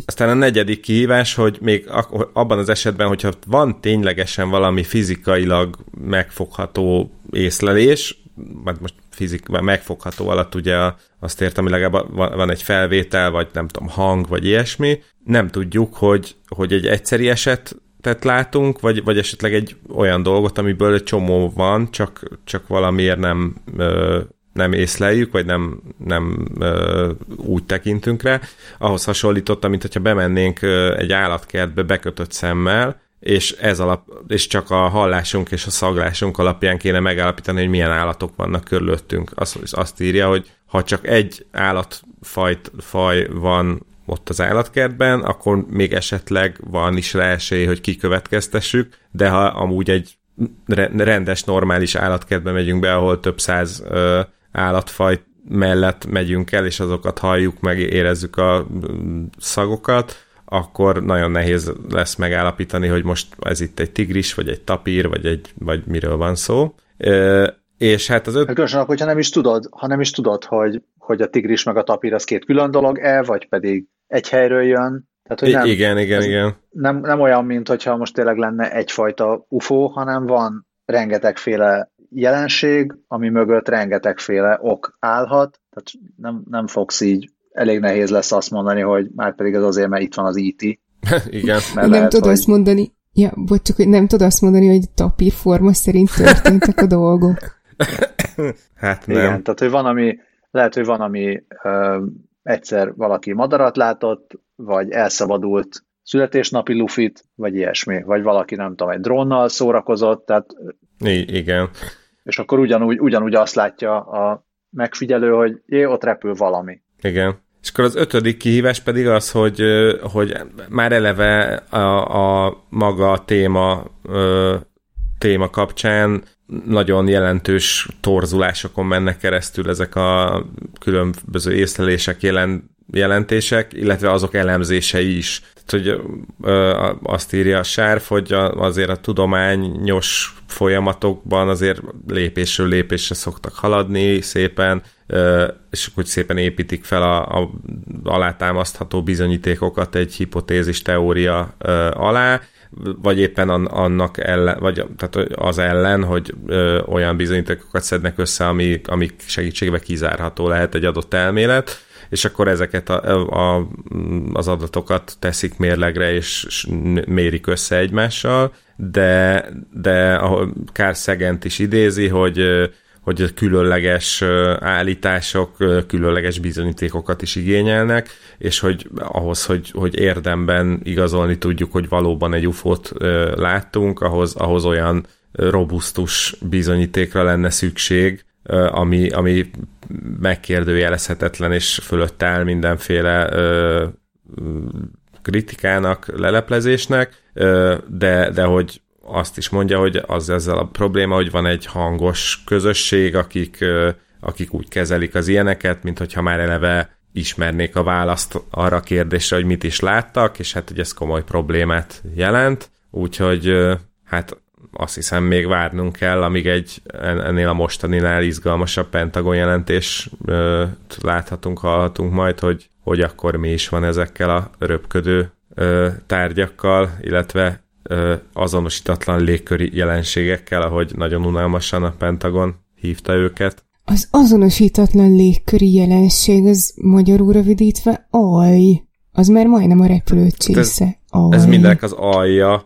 aztán a negyedik kihívás, hogy még abban az esetben, hogyha van ténylegesen valami fizikailag megfogható észlelés, most fizik, megfogható alatt ugye azt értem, hogy legalább van egy felvétel, vagy nem tudom, hang, vagy ilyesmi. Nem tudjuk, hogy, hogy egy egyszeri eset tehát látunk, vagy, vagy esetleg egy olyan dolgot, amiből egy csomó van, csak, csak valamiért nem, ö, nem észleljük, vagy nem, nem ö, úgy tekintünk rá. Ahhoz hasonlította, mint hogyha bemennénk egy állatkertbe bekötött szemmel, és ez alap, és csak a hallásunk és a szaglásunk alapján kéne megállapítani, hogy milyen állatok vannak körülöttünk. Azt, azt írja, hogy ha csak egy állatfajt faj van ott az állatkertben, akkor még esetleg van is rá esély, hogy kikövetkeztessük, de ha amúgy egy rendes, normális állatkertbe megyünk be, ahol több száz ö, állatfaj mellett megyünk el, és azokat halljuk, meg érezzük a szagokat, akkor nagyon nehéz lesz megállapítani, hogy most ez itt egy tigris, vagy egy tapír, vagy, egy, vagy miről van szó. És hát az öt... Hát különösen, hogyha nem is tudod, ha nem is tudod, hogy, hogy a tigris meg a tapír az két külön dolog-e, vagy pedig egy helyről jön. Tehát, hogy nem, igen, igen, igen. Nem, nem olyan, mint hogyha most tényleg lenne egyfajta UFO, hanem van rengetegféle jelenség, ami mögött rengetegféle ok állhat, tehát nem, nem fogsz így elég nehéz lesz azt mondani, hogy már pedig ez azért, mert itt van az IT. E <laughs> Igen. Mert nem lehet, tudod hogy... azt mondani, ja, bocs, csak hogy nem tudod azt mondani, hogy tapír forma szerint történtek a dolgok. <laughs> hát nem. Igen, tehát hogy van, ami, lehet, hogy van, ami ö, egyszer valaki madarat látott, vagy elszabadult születésnapi lufit, vagy ilyesmi, vagy valaki, nem tudom, egy drónnal szórakozott, tehát... I- igen. És akkor ugyanúgy, ugyanúgy azt látja a megfigyelő, hogy jé, ott repül valami. Igen. És akkor az ötödik kihívás pedig az, hogy, hogy már eleve a, a maga a téma, téma kapcsán nagyon jelentős torzulásokon mennek keresztül ezek a különböző észlelések, jelen, jelentések, illetve azok elemzései is. Tehát, hogy azt írja a sárf, hogy azért a tudományos folyamatokban azért lépésről lépésre szoktak haladni szépen, és hogy szépen építik fel a, a alátámasztható bizonyítékokat egy hipotézis teória alá, vagy éppen annak ellen, vagy tehát az ellen, hogy ö, olyan bizonyítékokat szednek össze, ami, amik segítségével kizárható lehet egy adott elmélet, és akkor ezeket a, a, az adatokat teszik mérlegre, és mérik össze egymással, de, de ahol Carl Szegent is idézi, hogy hogy különleges állítások, különleges bizonyítékokat is igényelnek, és hogy ahhoz, hogy, hogy érdemben igazolni tudjuk, hogy valóban egy UFO-t láttunk, ahhoz, ahhoz olyan robusztus bizonyítékra lenne szükség, ami, ami megkérdőjelezhetetlen és fölött áll mindenféle kritikának, leleplezésnek, de, de hogy azt is mondja, hogy az ezzel a probléma, hogy van egy hangos közösség, akik, akik úgy kezelik az ilyeneket, mint hogyha már eleve ismernék a választ arra a kérdésre, hogy mit is láttak, és hát hogy ez komoly problémát jelent, úgyhogy hát azt hiszem még várnunk kell, amíg egy ennél a mostaninál izgalmasabb Pentagon jelentés láthatunk, hallhatunk majd, hogy, hogy akkor mi is van ezekkel a röpködő tárgyakkal, illetve azonosítatlan légköri jelenségekkel, ahogy nagyon unalmasan a Pentagon hívta őket. Az azonosítatlan légköri jelenség, az magyarul rövidítve aj. Az már majdnem a repülő csésze. Ez, ez mindenek az alja.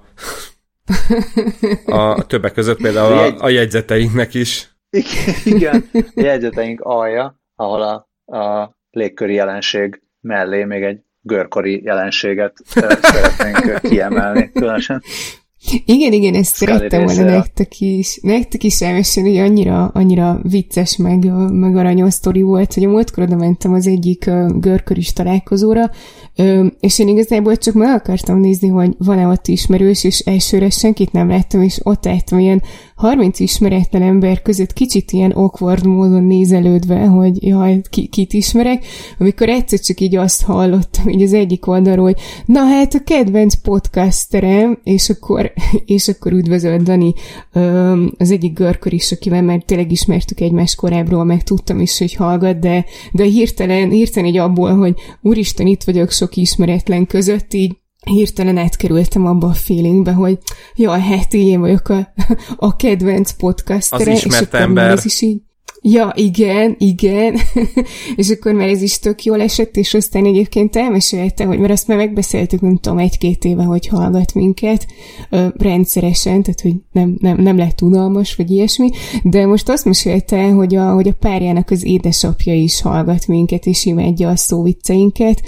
A többek között például a, jegy... a jegyzeteinknek is. Igen, a jegyzeteink alja, ahol a, a légköri jelenség mellé még egy görkori jelenséget szeretnénk kiemelni különösen. Igen, igen, ezt szerettem volna nektek is. Nektek is elmesélni, hogy annyira, annyira vicces, meg, meg aranyos sztori volt, hogy a múltkor oda mentem az egyik görköris találkozóra, és én igazából csak meg akartam nézni, hogy van-e ott ismerős, és elsőre senkit nem láttam, és ott álltam ilyen 30 ismeretlen ember között kicsit ilyen awkward módon nézelődve, hogy jaj, ki, kit ismerek, amikor egyszer csak így azt hallottam, így az egyik oldalról, hogy na hát a kedvenc podcasterem, és akkor, <laughs> és akkor üdvözölt Dani az egyik görkör is, akivel már tényleg ismertük egymás korábbról, meg tudtam is, hogy hallgat, de, de hirtelen, hirtelen így abból, hogy úristen, itt vagyok sok ismeretlen között, így hirtelen átkerültem abba a feelingbe, hogy jaj, hát én vagyok a, a kedvenc podcastere. Az ismert és ember. Ez is így, Ja, igen, igen. <laughs> és akkor már ez is tök jól esett, és aztán egyébként elmesélte, hogy mert azt már megbeszéltük, nem tudom, egy-két éve, hogy hallgat minket ö, rendszeresen, tehát hogy nem, nem, nem lett unalmas, vagy ilyesmi, de most azt mesélte, hogy a, hogy a párjának az édesapja is hallgat minket, és imádja a szóvicceinket,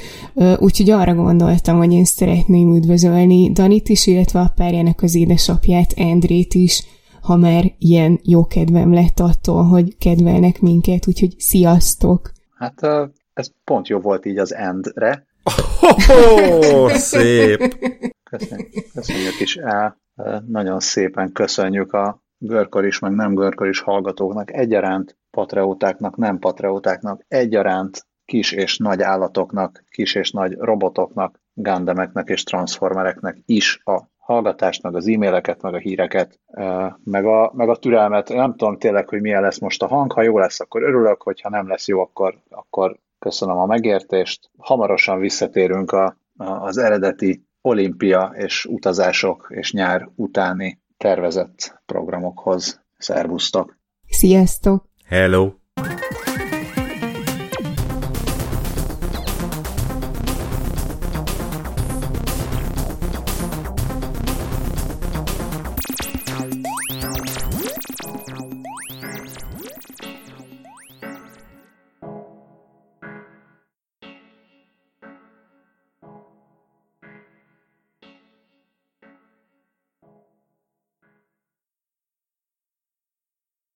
úgyhogy arra gondoltam, hogy én szeretném üdvözölni Danit is, illetve a párjának az édesapját, Endrét is, ha már ilyen jó kedvem lett attól, hogy kedvelnek minket, úgyhogy sziasztok! Hát ez pont jó volt így az endre. Oh, <laughs> szép! Köszönjük, köszönjük is el. Nagyon szépen köszönjük a görkor is, meg nem görkor is hallgatóknak egyaránt, patriótáknak, nem patriótáknak egyaránt, kis és nagy állatoknak, kis és nagy robotoknak, gandemeknek és transformereknek is a hallgatást, meg az e-maileket, meg a híreket, meg a, meg a türelmet. Nem tudom tényleg, hogy milyen lesz most a hang. Ha jó lesz, akkor örülök, hogyha nem lesz jó, akkor, akkor köszönöm a megértést. Hamarosan visszatérünk a, a, az eredeti olimpia és utazások és nyár utáni tervezett programokhoz. Szervusztok! Sziasztok! Hello!